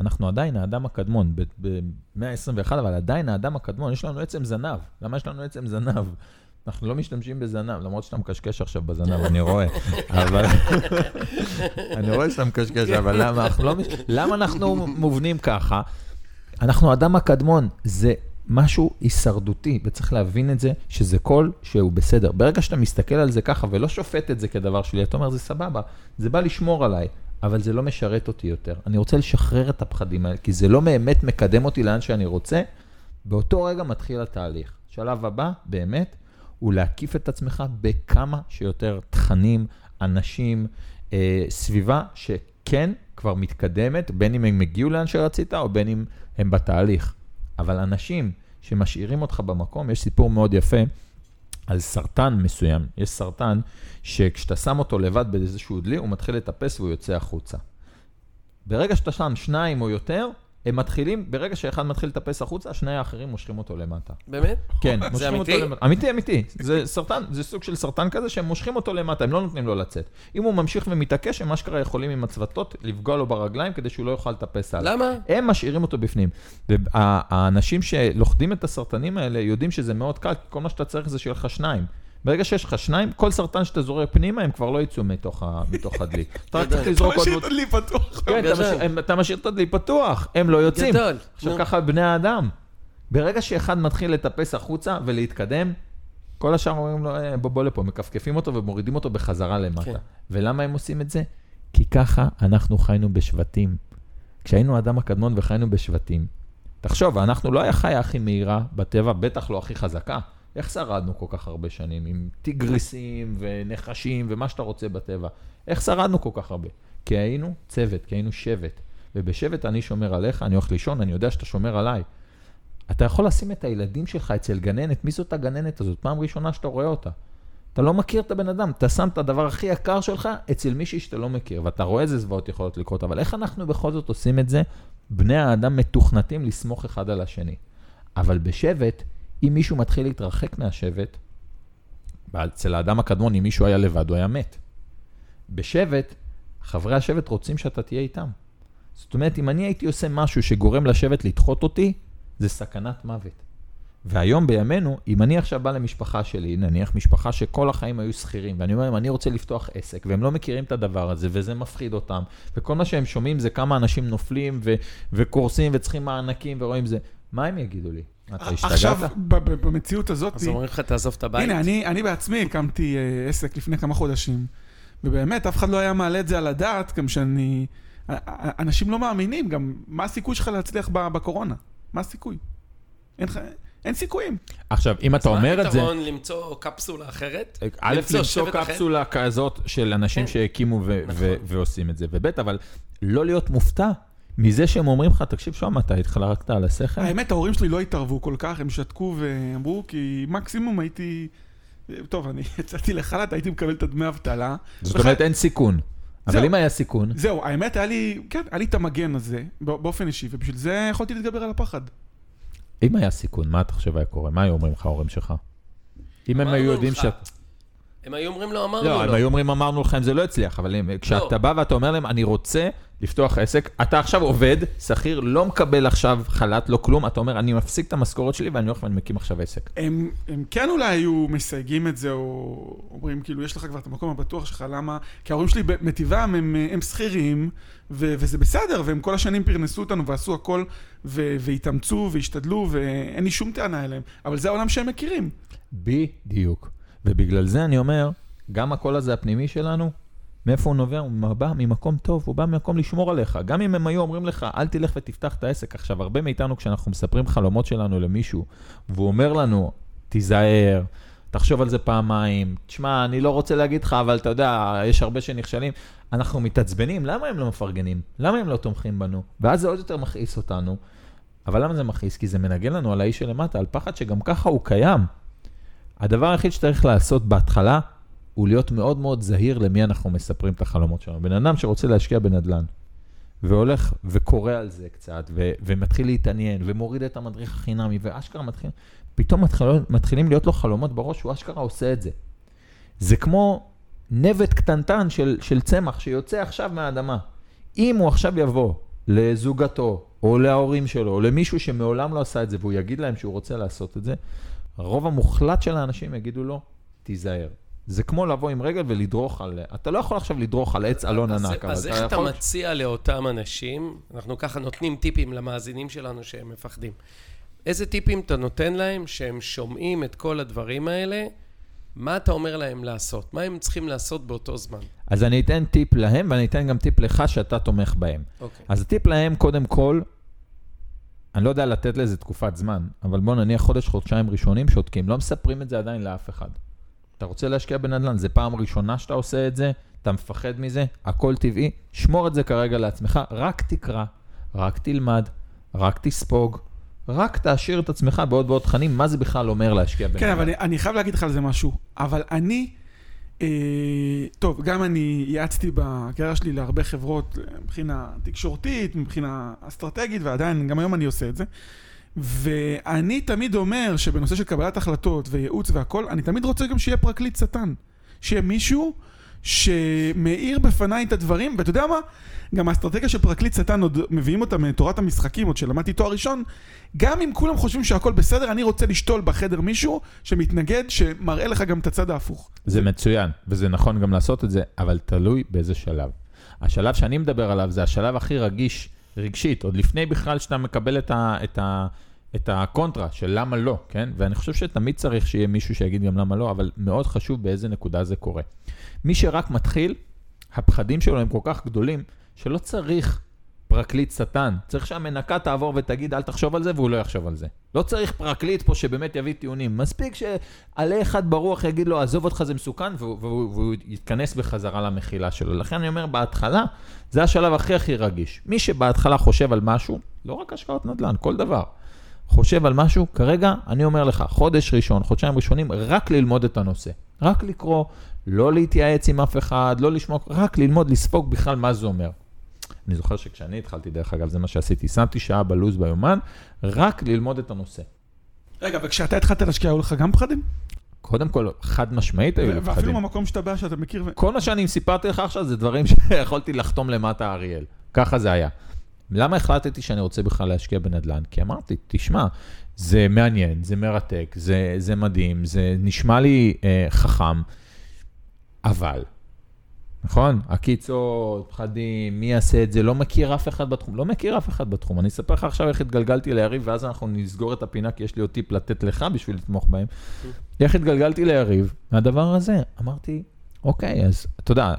אנחנו עדיין האדם הקדמון, במאה ה-21, אבל עדיין האדם הקדמון, יש לנו עצם זנב. למה יש לנו עצם זנב? אנחנו לא משתמשים בזנב, למרות שאתה מקשקש עכשיו בזנב, אני רואה. אבל... אני רואה שאתה מקשקש, אבל למה אנחנו לא... למה אנחנו מובנים ככה? אנחנו האדם הקדמון, זה משהו הישרדותי, וצריך להבין את זה, שזה קול שהוא בסדר. ברגע שאתה מסתכל על זה ככה ולא שופט את זה כדבר שלי, אתה אומר, זה סבבה, זה בא לשמור עליי, אבל זה לא משרת אותי יותר. אני רוצה לשחרר את הפחדים האלה, כי זה לא באמת מקדם אותי לאן שאני רוצה. באותו רגע מתחיל התהליך. שלב הבא, באמת, הוא להקיף את עצמך בכמה שיותר תכנים, אנשים, אה, סביבה שכן כבר מתקדמת, בין אם הם הגיעו לאן שרצית או בין אם הם בתהליך. אבל אנשים שמשאירים אותך במקום, יש סיפור מאוד יפה על סרטן מסוים. יש סרטן שכשאתה שם אותו לבד באיזשהו דלי, הוא מתחיל לטפס והוא יוצא החוצה. ברגע שאתה שם שניים או יותר, הם מתחילים, ברגע שאחד מתחיל לטפס החוצה, השני האחרים מושכים אותו למטה. באמת? כן, מושכים? אותו למטה. אמיתי, אמיתי. זה סרטן, זה סוג של סרטן כזה שהם מושכים אותו למטה, הם לא נותנים לו לצאת. אם הוא ממשיך ומתעקש, הם אשכרה יכולים עם הצוותות לפגוע לו ברגליים כדי שהוא לא יוכל לטפס הלאה. למה? הם משאירים אותו בפנים. והאנשים שלוכדים את הסרטנים האלה יודעים שזה מאוד קל, כל מה שאתה צריך זה שיהיה לך שניים. ברגע שיש לך שניים, כל סרטן שאתה זורק פנימה, הם כבר לא יצאו מתוך, הדלי. אתה רק צריך אתה לזרוק עוד... משאיר את הדלי פתוח. כן, אתה. משאיר- אתה את הדלי פתוח, הם לא יוצאים. גדול. עכשיו. ככה בני האדם. ברגע שאחד מתחיל לטפס החוצה ולהתקדם, כל השאר אומרים לו, "אה, בוא, בוא לפה, מכפכפים אותו ומורידים אותו בחזרה למטה. כן. ולמה הם עושים את זה? כי ככה אנחנו חיינו בשבטים. כשהיינו האדם הקדמון וחיינו בשבטים, תחשוב, אנחנו לא היה חיה הכי מהירה בטבע, בטח לא הכי חזקה. איך שרדנו כל כך הרבה שנים עם טיגריסים ונחשים ומה שאתה רוצה בטבע? איך שרדנו כל כך הרבה? כי היינו צוות, כי היינו שבט. ובשבט אני שומר עליך, אני הולך לישון, אני יודע שאתה שומר עליי. אתה יכול לשים את הילדים שלך אצל גננת, מי זאת הגננת הזאת? פעם ראשונה שאתה רואה אותה. אתה לא מכיר את הבן אדם, אתה שם את הדבר הכי יקר שלך אצל מישהי שאתה לא מכיר, ואתה רואה איזה זוועות יכולות לקרות, אבל איך אנחנו בכל זאת עושים את זה? בני האדם מתוכנתים לסמוך אחד על השני. אבל בשבט, אם מישהו מתחיל להתרחק מהשבט, אצל האדם הקדמון, אם מישהו היה לבד, הוא היה מת. בשבט, חברי השבט רוצים שאתה תהיה איתם. זאת אומרת, אם אני הייתי עושה משהו שגורם לשבט לדחות אותי, זה סכנת מוות. והיום בימינו, אם אני עכשיו בא למשפחה שלי, נניח משפחה שכל החיים היו שכירים, ואני אומר להם, אני רוצה לפתוח עסק, והם לא מכירים את הדבר הזה, וזה מפחיד אותם, וכל מה שהם שומעים זה כמה אנשים נופלים ו- וקורסים וצריכים מענקים ורואים זה, מה הם יגידו לי? אתה השתגעת? עכשיו, ב- ב- במציאות הזאת, אז אומרים לך, תעזוב את הבית. הנה, אני, אני בעצמי הקמתי אה, עסק לפני כמה חודשים, ובאמת, אף אחד לא היה מעלה את זה על הדעת, גם שאני... אנשים לא מאמינים, גם מה הסיכוי שלך להצליח ב- בקורונה? מה הסיכוי? אין, לך- אין סיכויים. עכשיו, אם אתה אומר את זה... מה הפתרון למצוא קפסולה אחרת? א', למצוא? קפסולה כזאת של אנשים כן. שהקימו ו- נכון. ו- ועושים את זה, וב', אבל לא להיות מופתע מזה שהם אומרים לך, תקשיב, שוהם, אתה התחלקת על השכל? האמת, ההורים שלי לא התערבו כל כך, הם שתקו ואמרו, כי מקסימום הייתי... טוב, אני יצאתי לחל"ת, הייתי מקבל את הדמי אבטלה. זאת אומרת, אין סיכון. אבל. אם היה סיכון, זהו, האמת, היה לי, כן, היה לי את המגן הזה, בא- באופן אישי, ובשביל זה יכולתי להתגבר על הפחד. אם היה סיכון, מה אתה חושב היה קורה? מה היו אומרים לך ההורים שלך? אם הם היו יודעים לך. הם היו אומרים לו, אמרנו לו. לא, הם היו אומרים, אמרנו לך אם זה לא הצליח, אבל אם- כשאתה לא. בא ואתה אומר להם, אני רוצה לפתוח עסק, אתה עכשיו עובד, שכיר, לא מקבל עכשיו חל"ת, לא כלום, אתה אומר, אני מפסיק את המשכורת שלי ואני הולך ואני מקים עכשיו עסק. הם, הם כן אולי היו מסייגים את זה, או אומרים, כאילו, יש לך כבר את המקום הבטוח שלך, למה? כי ההורים שלי מטבעם הם, הם שכירים, ו- וזה בסדר, והם כל השנים פרנסו אותנו ועשו הכל, ו- והתאמצו והשתדלו, ואין לי שום טענה אליהם, אבל זה העולם שהם מכירים. בדיוק. ובגלל זה אני אומר, גם הקול הזה הפנימי שלנו, מאיפה הוא נובע? הוא בא ממקום טוב, הוא בא ממקום לשמור עליך. גם אם הם היו אומרים לך, אל תלך ותפתח את העסק. עכשיו, הרבה מאיתנו, כשאנחנו מספרים חלומות שלנו למישהו, והוא אומר לנו, תיזהר, תחשוב על זה פעמיים, תשמע, אני לא רוצה להגיד לך, אבל אתה יודע, יש הרבה שנכשלים. אנחנו מתעצבנים, למה הם לא מפרגנים? למה הם לא תומכים בנו? ואז זה עוד יותר מכעיס אותנו. אבל למה זה מכעיס? כי זה מנגן לנו על האיש שלמטה, על פחד שגם ככה הוא קיים. הדבר היחיד שצריך לעשות בהתחלה, הוא להיות מאוד מאוד זהיר למי אנחנו מספרים את החלומות שלנו. בן אדם שרוצה להשקיע בנדל"ן, והולך וקורא על זה קצת, ו- ומתחיל להתעניין, ומוריד את המדריך החינמי, ואשכרה מתחיל, פתאום מתחיל, מתחילים להיות לו חלומות בראש, הוא אשכרה עושה את זה. זה כמו נבט קטנטן של, של צמח שיוצא עכשיו מהאדמה. אם הוא עכשיו יבוא לזוגתו, או להורים שלו, או למישהו שמעולם לא עשה את זה, והוא יגיד להם שהוא רוצה לעשות את זה, הרוב המוחלט של האנשים יגידו לו, תיזהר. זה כמו לבוא עם רגל ולדרוך על... אתה לא יכול עכשיו לדרוך על עץ אלון ענק, אבל אז איך אתה יכול... מציע לאותם אנשים, אנחנו ככה נותנים טיפים למאזינים שלנו שהם מפחדים. איזה טיפים אתה נותן להם שהם שומעים את כל הדברים האלה? מה אתה אומר להם לעשות? מה הם צריכים לעשות באותו זמן? אז אני אתן טיפ להם, ואני אתן גם טיפ לך שאתה תומך בהם. אוקיי. אז הטיפ להם, קודם כל, אני לא יודע לתת לזה תקופת זמן, אבל בוא נניח חודש, חודשיים ראשונים שותקים, לא מספרים את זה עדיין לאף אחד. אתה רוצה להשקיע בנדל"ן, זה פעם ראשונה שאתה עושה את זה, אתה מפחד מזה, הכל טבעי, שמור את זה כרגע לעצמך, רק תקרא, רק תלמד, רק תספוג, רק תעשיר את עצמך בעוד ועוד תכנים, מה זה בכלל אומר להשקיע בנדל"ן. כן, אבל אני, אני חייב להגיד לך על זה משהו. אבל אני, טוב, גם אני יעצתי בקריירה שלי להרבה חברות אה, מבחינה תקשורתית, מבחינה אסטרטגית, ועדיין, גם היום אני עושה את זה. ואני תמיד אומר שבנושא של קבלת החלטות וייעוץ והכל, אני תמיד רוצה גם שיהיה פרקליט שטן. שיהיה מישהו שמאיר בפניי את הדברים, ואתה יודע מה? גם האסטרטגיה של פרקליט שטן, עוד מביאים אותה מתורת המשחקים, עוד שלמדתי תואר ראשון, גם אם כולם חושבים שהכל בסדר, אני רוצה לשתול בחדר מישהו שמתנגד, שמראה לך גם את הצד ההפוך. זה מצוין, וזה נכון גם לעשות את זה, אבל תלוי באיזה שלב. השלב שאני מדבר עליו זה השלב הכי רגיש רגשית, עוד לפני בכלל שאתה מקבל את, ה, את, ה, את הקונטרה של למה לא, כן? ואני חושב שתמיד צריך שיהיה מישהו שיגיד גם למה לא, אבל מאוד חשוב באיזה נקודה זה קורה. מי שרק מתחיל, הפחדים שלו הם כל כך גדולים, שלא צריך פרקליט שטן. צריך שהמנקה תעבור ותגיד, אל תחשוב על זה, והוא לא יחשוב על זה. לא צריך פרקליט פה שבאמת יביא טיעונים. מספיק שעלה אחד ברוח יגיד לו, עזוב אותך, זה מסוכן, והוא, והוא, והוא יתכנס בחזרה למחילה שלו. לכן אני אומר, בהתחלה, זה השלב הכי הכי רגיש. מי שבהתחלה חושב על משהו, לא רק השקעות נדל"ן, כל דבר. חושב על משהו, כרגע, אני אומר לך, חודש ראשון, חודשיים ראשונים, רק ללמוד את הנושא. רק לקרוא, לא להתייעץ עם אף אחד, לא לשמוע, רק ללמוד, לספוג בכלל מה זה אומר. אני זוכר שכשאני התחלתי, דרך אגב, זה מה שעשיתי, שמתי שעה בלוז ביומן, רק ללמוד את הנושא. רגע, וכשאתה התחלת להשקיע, היו לך גם פחדים? קודם כל, חד משמעית היו לי ואפילו פחדים. במקום שאתה בא, שאתה מכיר... כל מה שאני סיפרתי לך עכשיו זה דברים שיכולתי לחתום למטה אריאל. ככה זה היה. למה החלטתי שאני רוצה בכלל להשקיע בנדל"ן? כי אמרתי, תשמע, זה מעניין, זה מרתק, זה, זה מדהים, זה נשמע לי אה, חכם, אבל, נכון? עקיצות, פחדים, מי יעשה את זה, לא מכיר אף אחד בתחום, לא מכיר אף אחד בתחום. אני אספר לך עכשיו איך התגלגלתי ליריב, ואז אנחנו נסגור את הפינה, כי יש לי עוד טיפ לתת לך בשביל לתמוך בהם. איך התגלגלתי ליריב? מהדבר הזה, אמרתי, אוקיי, אז אתה יודע,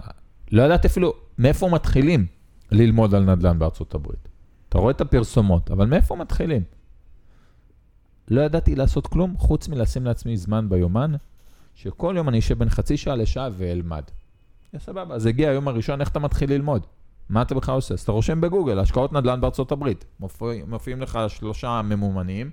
לא ידעתי אפילו מאיפה מתחילים ללמוד על נדל"ן בארצות הברית. אתה רואה את הפרסומות, אבל מאיפה מתחילים? לא ידעתי לעשות כלום, חוץ מלשים לעצמי זמן ביומן, שכל יום אני אשב בין חצי שעה לשעה ואלמד. ja, סבבה, אז הגיע היום הראשון, איך אתה מתחיל ללמוד? מה אתה בכלל עושה? אז אתה רושם בגוגל, השקעות נדל"ן בארצות הברית. מופיע, מופיעים לך שלושה ממומנים.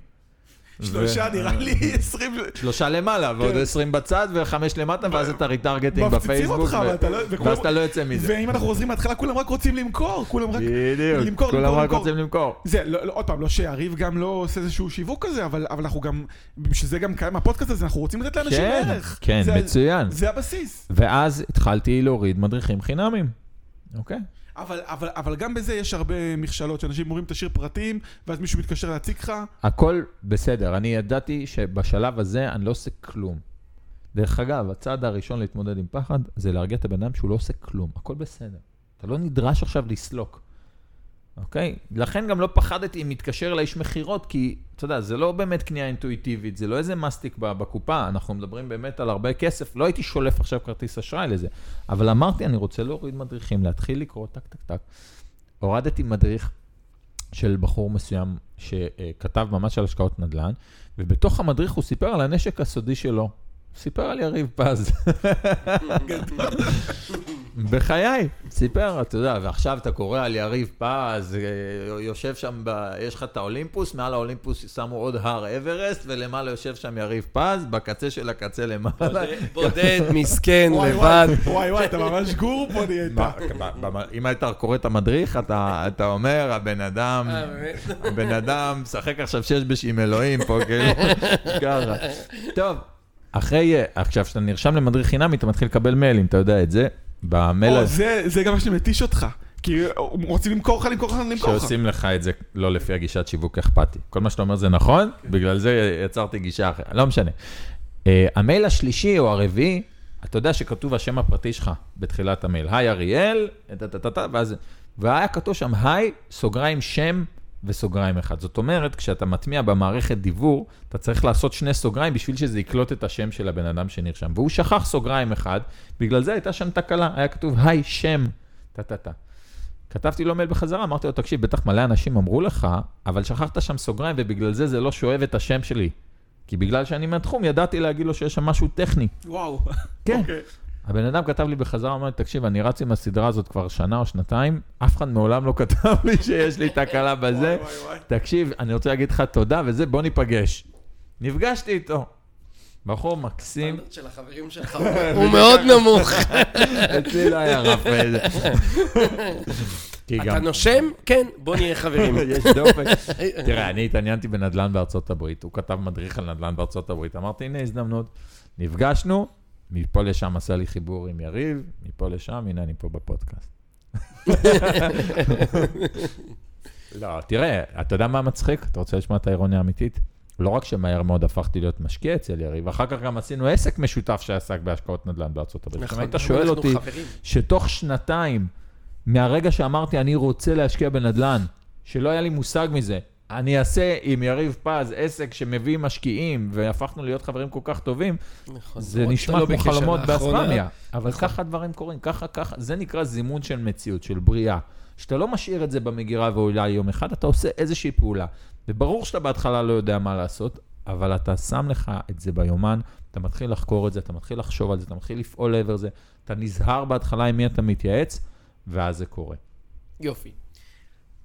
שלושה, נראה לי 20... שלושה למעלה, ועוד כן. 20 בצד, וחמש למטה, ואז אתה retargeting בפייסבוק, לא- ואז אתה לא יוצא מזה. ואם אנחנו חוזרים מההתחלה, כולם רק רוצים למכור, כולם רק... בדיוק, למכור, כולם למכור, רק למכור. רוצים למכור. זה, לא, לא, עוד פעם, לא שהריב גם לא עושה איזשהו שיווק כזה, אבל, אבל אנחנו גם, בשביל זה גם קיים הפודקאסט הזה, אנחנו רוצים לתת לאנשים כן, ערך. כן, זה, מצוין. זה הבסיס. ואז התחלתי להוריד מדריכים חינמים, אוקיי? אבל, אבל, אבל גם בזה יש הרבה מכשלות, שאנשים אומרים תשאיר פרטים, ואז מישהו מתקשר להציג לך. הכל בסדר, אני ידעתי שבשלב הזה אני לא עושה כלום. דרך אגב, הצעד הראשון להתמודד עם פחד זה להרגיע את הבן אדם שהוא לא עושה כלום, הכל בסדר. אתה לא נדרש עכשיו לסלוק, אוקיי? לכן גם לא פחדתי אם מתקשר לאיש מכירות, כי אתה יודע, זה לא באמת קנייה אינטואיטיבית, זה לא איזה מסטיק בקופה, אנחנו מדברים באמת על הרבה כסף, לא הייתי שולף עכשיו כרטיס אשראי לזה, אבל אמרתי, אני רוצה להוריד מדריכים, להתחיל לקרוא טק טק טק. הורדתי מדריך של בחור מסוים שכתב ממש על השקעות נדל"ן, ובתוך המדריך הוא סיפר על הנשק הסודי שלו. סיפר על יריב פז. בחיי, סיפר, אתה יודע, ועכשיו אתה קורא על יריב פז, אה, יושב שם, ב... יש לך את האולימפוס, מעל האולימפוס שמו עוד הר אברסט, ולמעלה יושב שם יריב פז, בקצה של הקצה למעלה. בודד, מסכן, לבד. וואי, וואי, וואי, אתה ממש גור פה נהיית. אם היית קורא את המדריך, אתה, אתה אומר, הבן אדם, אה? הבן אדם משחק עכשיו שש בש עם אלוהים פה, כאילו, ככה. טוב, אחרי, אה, עכשיו, כשאתה נרשם למדריך חינמי, אתה מתחיל לקבל מיילים, אתה יודע את זה. במייל או, זה, זה גם מה שמתיש אותך. כי רוצים למכור לך, למכור לך, למכור לך. שעושים לך את זה לא לפי הגישת שיווק אכפתי. כל מה שאתה אומר זה נכון, בגלל זה יצרתי גישה אחרת, לא משנה. Uh, המייל השלישי או הרביעי, אתה יודע שכתוב השם הפרטי שלך בתחילת המייל. היי אריאל, ואז... והיה כתוב שם, היי, סוגריים שם וסוגריים אחד. זאת אומרת, כשאתה מטמיע במערכת דיוור, אתה צריך לעשות שני סוגריים בשביל שזה יקלוט את השם של הבן אדם שנרשם. והוא שכח סוגריים אחד, בגלל זה הייתה שם תקלה, היה כתוב, היי, שם, טה-טה-טה. כתבתי לו מייל בחזרה, אמרתי לו, תקשיב, בטח מלא אנשים אמרו לך, אבל שכחת שם סוגריים, ובגלל זה זה לא שואב את השם שלי. כי בגלל שאני מהתחום, ידעתי להגיד לו שיש שם משהו טכני. וואו. כן. אוקיי. הבן אדם כתב לי בחזרה, אמר לי, תקשיב, אני רץ עם הסדרה הזאת כבר שנה או שנתיים, אף אחד מעולם לא כתב לי שיש לי תקלה בזה. וואי, וואי, וואי. תקשיב, אני רוצה להגיד לך תודה, וזה, בוא ניפגש. נפגשתי איתו. בחור מקסים, הסטנדרט של החברים שלך הוא מאוד נמוך. אצלי לא היה רף איזה. אתה נושם? כן, בוא נהיה חברים. יש דופק. תראה, אני התעניינתי בנדל"ן בארצות הברית, הוא כתב מדריך על נדל"ן בארצות הברית, אמרתי, הנה הזדמנות. נפגשנו, מפה לשם עשה לי חיבור עם יריב, מפה לשם, הנה אני פה בפודקאסט. לא, תראה, אתה יודע מה מצחיק? אתה רוצה לשמוע את האירוניה האמיתית? לא רק שמהר מאוד הפכתי להיות משקיע אצל יריב, אחר כך גם עשינו עסק משותף שעסק בהשקעות נדל"ן בארצות הברית. נכון, אם היית שואל אותי, חברים. שתוך שנתיים, מהרגע שאמרתי אני רוצה להשקיע בנדל"ן, שלא היה לי מושג מזה, אני אעשה עם יריב פז עסק שמביא משקיעים, והפכנו להיות חברים כל כך טובים, נכון. זה נשמע לא כמו חלומות לאחרונה. באספמיה. אבל נכון. ככה דברים קורים, ככה, ככה, זה נקרא זימון של מציאות, של בריאה. שאתה לא משאיר את זה במגירה ואולי יום אחד, אתה עושה איזושהי פעולה. וברור שאתה בהתחלה לא יודע מה לעשות, אבל אתה שם לך את זה ביומן, אתה מתחיל לחקור את זה, אתה מתחיל לחשוב על זה, אתה מתחיל לפעול לעבר זה, אתה נזהר בהתחלה עם מי אתה מתייעץ, ואז זה קורה. יופי.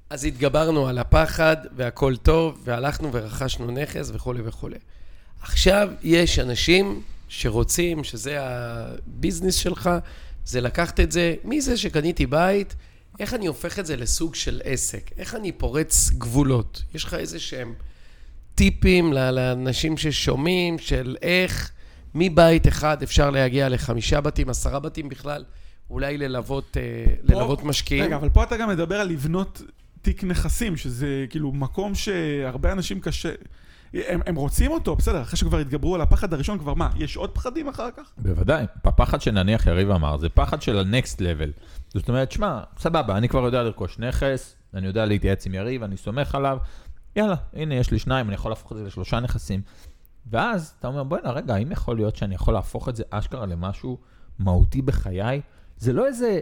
אז התגברנו על הפחד, והכל טוב, והלכנו ורכשנו נכס וכולי וכולי. עכשיו יש אנשים שרוצים, שזה הביזנס שלך, זה לקחת את זה, מזה שקניתי בית, איך אני הופך את זה לסוג של עסק? איך אני פורץ גבולות? יש לך איזה שהם טיפים לאנשים ששומעים של איך מבית אחד אפשר להגיע לחמישה בתים, עשרה בתים בכלל, אולי ללוות, אה, ללוות משקיעים? רגע, אבל פה אתה גם מדבר על לבנות תיק נכסים, שזה כאילו מקום שהרבה אנשים קשה... הם, הם רוצים אותו, בסדר, אחרי שכבר התגברו על הפחד הראשון, כבר מה, יש עוד פחדים אחר כך? בוודאי. הפחד שנניח יריב אמר, זה פחד של ה-next level. זאת אומרת, שמע, סבבה, אני כבר יודע לרכוש נכס, אני יודע להתייעץ עם יריב, אני סומך עליו, יאללה, הנה, יש לי שניים, אני יכול להפוך את זה לשלושה נכסים. ואז אתה אומר, בוא'נה, רגע, האם יכול להיות שאני יכול להפוך את זה אשכרה למשהו מהותי בחיי? זה לא איזה,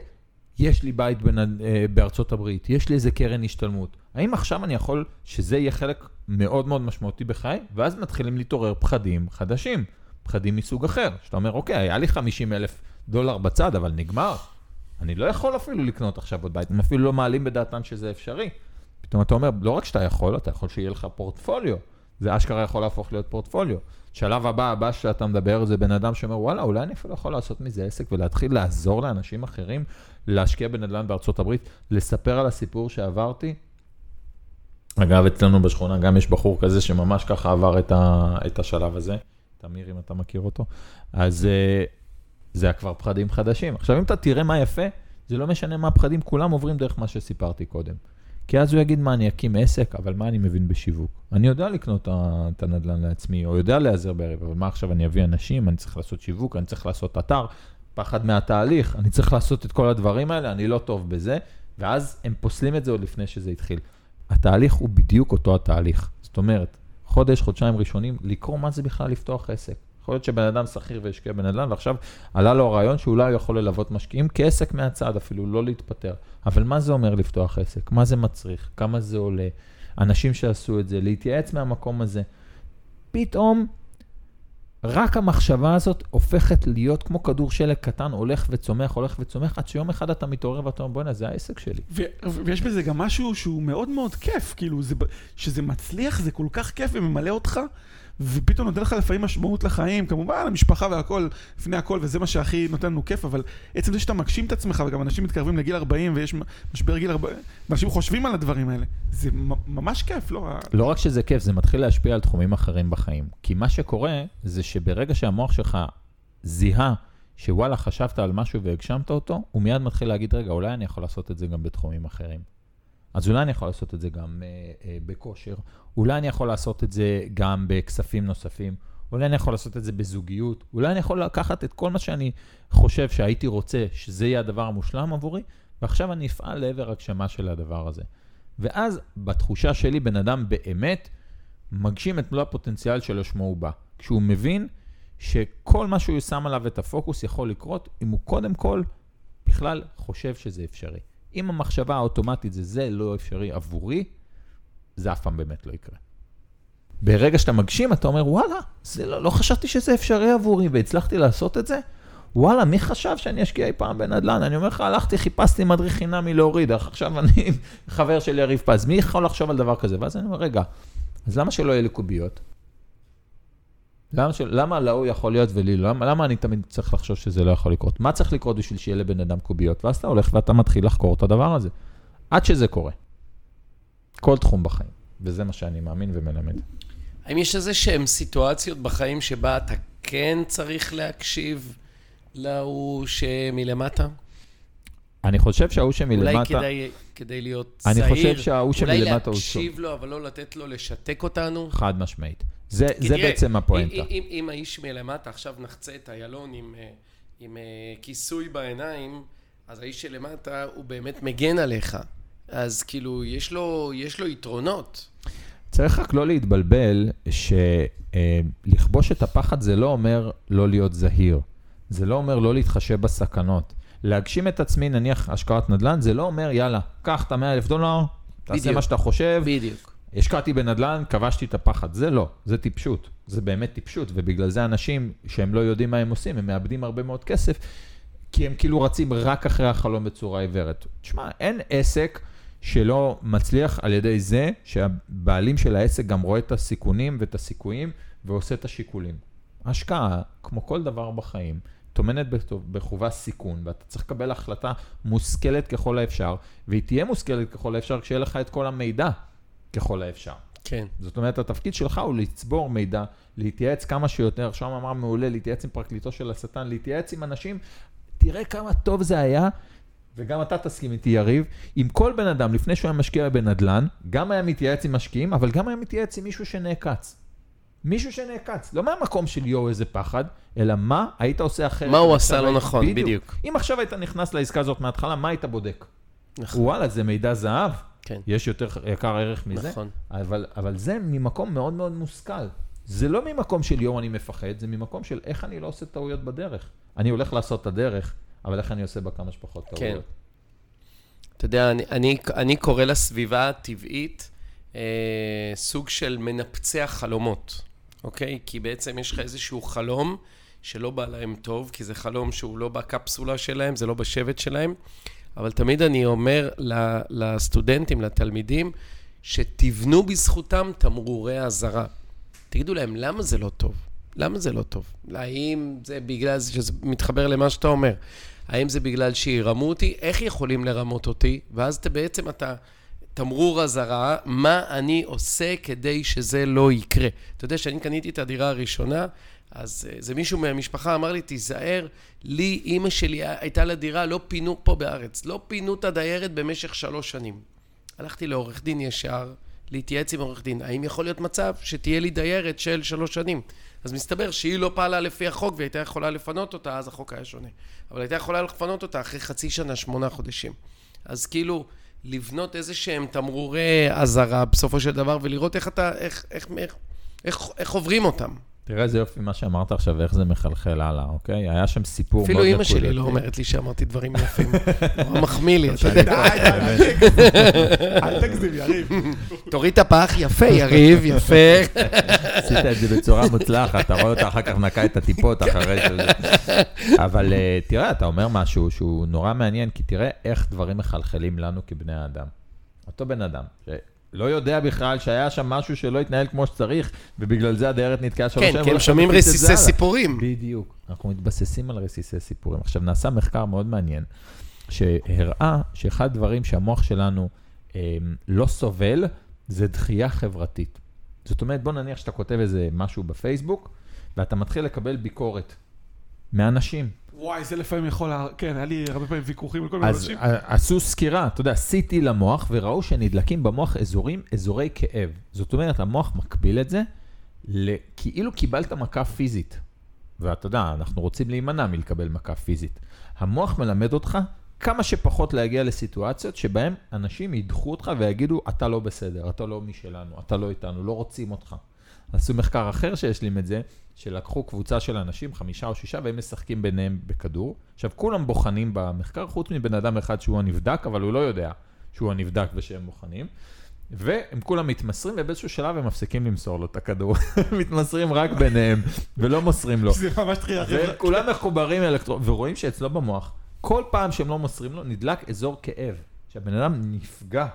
יש לי בית בנ... אה, בארצות הברית, יש לי איזה קרן השתלמות. האם עכשיו אני יכול שזה יהיה חלק מאוד מאוד משמעותי בחיי? ואז מתחילים להתעורר פחדים חדשים, פחדים מסוג אחר. שאתה אומר, אוקיי, היה לי 50 אלף דולר בצד, אבל נגמר. אני לא יכול אפילו לקנות עכשיו עוד בית, הם אפילו לא מעלים בדעתם שזה אפשרי. פתאום אתה אומר, לא רק שאתה יכול, אתה יכול שיהיה לך פורטפוליו. זה אשכרה יכול להפוך להיות פורטפוליו. שלב הבא, הבא שאתה מדבר, זה בן אדם שאומר, וואלה, אולי אני אפילו יכול לעשות מזה עסק ולהתחיל לעזור לאנשים אחרים להשקיע בנדל"ן בארצות הברית, לספר על הסיפור שעברתי. אגב, אצלנו בשכונה גם יש בחור כזה שממש ככה עבר את, ה, את השלב הזה. תמיר, אם אתה מכיר אותו. אז אה, זה כבר פחדים חדשים. עכשיו, אם אתה תראה מה יפה, זה לא משנה מה הפחדים, כולם עוברים דרך מה שסיפרתי קודם. כי אז הוא יגיד, מה, אני אקים עסק, אבל מה אני מבין בשיווק? אני יודע לקנות את הנדל"ן לעצמי, או יודע להיעזר בערב, אבל מה עכשיו, אני אביא אנשים, אני צריך לעשות שיווק, אני צריך לעשות אתר, פחד מהתהליך, אני צריך לעשות את כל הדברים האלה, אני לא טוב בזה, ואז הם פוסלים את זה עוד לפני שזה התחיל. התהליך הוא בדיוק אותו התהליך. זאת אומרת, חודש, חודשיים ראשונים, לקרוא מה זה בכלל לפתוח עסק. יכול להיות שבן אדם שכיר והשקיע בנדל"ן, ועכשיו עלה לו הרעיון שאולי הוא יכול ללוות משקיעים כעסק מהצד, אפילו לא להתפטר. אבל מה זה אומר לפתוח עסק? מה זה מצריך? כמה זה עולה? אנשים שעשו את זה, להתייעץ מהמקום הזה. פתאום, רק המחשבה הזאת הופכת להיות כמו כדור שלג קטן, הולך וצומח, הולך וצומח, עד שיום אחד אתה מתעורר ואתה אומר, בוא'נה, זה העסק שלי. ו- ויש בזה גם משהו שהוא מאוד מאוד כיף, כאילו, זה, שזה מצליח, זה כל כך כיף וממלא אותך, ופתאום נותן לך לפעמים משמעות לחיים, כמובן, המשפחה והכל, לפני הכל, וזה מה שהכי נותן לנו כיף, אבל עצם זה שאתה מגשים את עצמך, וגם אנשים מתקרבים לגיל 40, ויש משבר גיל 40, ואנשים חושבים על הדברים האלה, זה ממש כיף, לא? לא רק שזה כיף, זה מתחיל להשפיע על תחומים אחרים בחיים. כי מה שקורה, זה שברגע שהמוח שלך זיהה שוואלה, חשבת על משהו והגשמת אותו, הוא מיד מתחיל להגיד, רגע, אולי אני יכול לעשות את זה גם בתחומים אחרים. אז אולי אני יכול לעשות את זה גם אה, אה, בכושר, אולי אני יכול לעשות את זה גם בכספים נוספים, אולי אני יכול לעשות את זה בזוגיות, אולי אני יכול לקחת את כל מה שאני חושב שהייתי רוצה, שזה יהיה הדבר המושלם עבורי, ועכשיו אני אפעל לעבר הגשמה של הדבר הזה. ואז בתחושה שלי, בן אדם באמת מגשים את מלוא הפוטנציאל שלשמו הוא בא. כשהוא מבין שכל מה שהוא שם עליו את הפוקוס יכול לקרות, אם הוא קודם כל בכלל חושב שזה אפשרי. אם המחשבה האוטומטית זה זה לא אפשרי עבורי, זה אף פעם באמת לא יקרה. ברגע שאתה מגשים, אתה אומר, וואלה, זה לא, לא חשבתי שזה אפשרי עבורי והצלחתי לעשות את זה? וואלה, מי חשב שאני אשקיע אי פעם בנדל"ן? אני אומר לך, הלכתי, חיפשתי מדריך חינמי להוריד, עכשיו אני חבר של יריב פז, מי יכול לחשוב על דבר כזה? ואז אני אומר, רגע, אז למה שלא יהיה לי קוביות? למה, של... למה להוא יכול להיות ולי לא? למה, אני תמיד צריך לחשוב שזה לא יכול לקרות? מה צריך לקרות בשביל שיהיה לבן אדם קוביות? ואז אתה הולך ואתה מתחיל לחקור את הדבר הזה. עד שזה קורה. כל תחום בחיים. וזה מה שאני מאמין ומלמד. האם יש איזה שהן סיטואציות בחיים שבה אתה כן צריך להקשיב להוא שמלמטה? אני חושב שההוא שמלמטה... אולי כדאי, כדי להיות אני צעיר, חושב שההוא שמלמטה הוא אולי טוב. להקשיב לו, אבל לא לתת לו לשתק אותנו. חד משמעית. זה, זה תראה, בעצם הפואנטה. אם, אם, אם האיש מלמטה עכשיו נחצה את איילון עם, אה, עם אה, כיסוי בעיניים, אז האיש שלמטה הוא באמת מגן עליך. אז כאילו, יש לו, יש לו יתרונות. צריך רק לא להתבלבל שלכבוש את הפחד זה לא אומר לא להיות זהיר. זה לא אומר לא להתחשב בסכנות. להגשים את עצמי, נניח השקעת נדל"ן, זה לא אומר, יאללה, קח את ה-100 אלף דולר, תעשה בדיוק. מה שאתה חושב, בדיוק. השקעתי בנדל"ן, כבשתי את הפחד. זה לא, זה טיפשות. זה באמת טיפשות, ובגלל זה אנשים שהם לא יודעים מה הם עושים, הם מאבדים הרבה מאוד כסף, כי הם כאילו רצים רק אחרי החלום בצורה עיוורת. תשמע, אין עסק שלא מצליח על ידי זה שהבעלים של העסק גם רואה את הסיכונים ואת הסיכויים ועושה את השיקולים. השקעה, כמו כל דבר בחיים, טומנת בחובה סיכון, ואתה צריך לקבל החלטה מושכלת ככל האפשר, והיא תהיה מושכלת ככל האפשר כשיהיה לך את כל המידע ככל האפשר. כן. זאת אומרת, התפקיד שלך הוא לצבור מידע, להתייעץ כמה שיותר, שוהם אמר מעולה, להתייעץ עם פרקליטו של השטן, להתייעץ עם אנשים, תראה כמה טוב זה היה, וגם אתה תסכים איתי, יריב, אם כל בן אדם, לפני שהוא היה משקיע בנדל"ן, גם היה מתייעץ עם משקיעים, אבל גם היה מתייעץ עם מישהו שנעקץ. מישהו שנעקץ, לא מהמקום של יואו איזה פחד, אלא מה היית עושה אחרת. מה הוא עשה לא היית- נכון, בדיוק. אם עכשיו היית נכנס לעסקה הזאת מההתחלה, מה היית בודק? נכון. וואלה, זה מידע זהב, כן. יש יותר יקר ערך מזה. נכון. אבל, אבל זה ממקום מאוד מאוד מושכל. זה לא ממקום של יואו אני מפחד, זה ממקום של איך אני לא עושה טעויות בדרך. אני הולך לעשות את הדרך, אבל איך אני עושה בה כמה שפחות כן. טעויות. אתה יודע, אני, אני, אני קורא לסביבה הטבעית אה, סוג של מנפצי החלומות, אוקיי? כי בעצם יש לך איזשהו חלום שלא בא להם טוב, כי זה חלום שהוא לא בקפסולה שלהם, זה לא בשבט שלהם, אבל תמיד אני אומר לסטודנטים, לתלמידים, שתבנו בזכותם תמרורי אזהרה. תגידו להם, למה זה לא טוב? למה זה לא טוב? האם זה בגלל זה שזה מתחבר למה שאתה אומר? האם זה בגלל שירמו אותי? איך יכולים לרמות אותי? ואז אתה בעצם אתה תמרור אזהרה, מה אני עושה כדי שזה לא יקרה. אתה יודע, כשאני קניתי את הדירה הראשונה, אז אה, זה מישהו מהמשפחה אמר לי, תיזהר, לי, אימא שלי הייתה לה דירה, לא פינו פה בארץ, לא פינו את הדיירת במשך שלוש שנים. הלכתי לעורך דין ישר, להתייעץ עם עורך דין. האם יכול להיות מצב שתהיה לי דיירת של שלוש שנים? אז מסתבר שהיא לא פעלה לפי החוק והייתה יכולה לפנות אותה, אז החוק היה שונה. אבל הייתה יכולה לפנות אותה אחרי חצי שנה, שמונה חודשים. אז כאילו, לבנות איזה שהם תמרורי אזהרה בסופו של דבר, ולראות איך אתה, איך, איך, איך, איך, איך עוברים אותם. תראה איזה יופי מה שאמרת עכשיו, ואיך זה מחלחל הלאה, אוקיי? היה שם סיפור מאוד אפילו אימא שלי נקודתי. לא אומרת לי שאמרתי דברים יפים. נורא מחמיא לי, אתה יודע. אל תגזים, יריב. תוריד את הפח, יפה, יריב, יפה. עשית את זה בצורה מוצלחת, אתה רואה אותה אחר כך נקה את הטיפות אחרי שזה. אבל אה, תראה, אתה אומר משהו שהוא נורא מעניין, כי תראה איך דברים מחלחלים לנו כבני האדם. אותו בן אדם, שלא יודע בכלל שהיה שם משהו שלא התנהל כמו שצריך, ובגלל זה הדיירת נתקעה שלוש כן, כי הם שומעים רסיסי. סיפורים. בדיוק. אנחנו מתבססים על רסיסי סיפורים. עכשיו, נעשה מחקר מאוד מעניין, שהראה שאחד הדברים שהמוח שלנו אה, לא סובל, זה דחייה חברתית. זאת אומרת, בוא נניח שאתה כותב איזה משהו בפייסבוק, ואתה מתחיל לקבל ביקורת מאנשים. וואי, זה לפעמים יכול... לה- כן, היה לי הרבה פעמים ויכוחים עם כל מיני אז אנשים. ע- עשו סקירה, אתה יודע, CT למוח, וראו שנדלקים במוח אזורים, אזורי כאב. זאת אומרת, המוח מקביל את זה, כאילו קיבלת מכה פיזית. ואתה יודע, אנחנו רוצים להימנע מלקבל מכה פיזית. המוח מלמד אותך כמה שפחות להגיע לסיטואציות שבהן אנשים ידחו אותך ויגידו, אתה לא בסדר, אתה לא משלנו, אתה לא איתנו, לא רוצים אותך. עשו מחקר אחר שהשלים את זה, שלקחו קבוצה של אנשים, חמישה או שישה, והם משחקים ביניהם בכדור. עכשיו, כולם בוחנים במחקר, חוץ מבן אדם אחד שהוא הנבדק, אבל הוא לא יודע שהוא הנבדק ושהם בוחנים. והם כולם מתמסרים, ובאיזשהו שלב הם מפסיקים למסור לו את הכדור. מתמסרים רק ביניהם, ולא מוסרים לו. זה ממש תחילה והם חבר'ה. כולם מחוברים אלקטרון, ורואים שאצלו במוח, כל פעם שהם לא מוסרים לו, נדלק אזור כאב. שהבן אדם נפגע.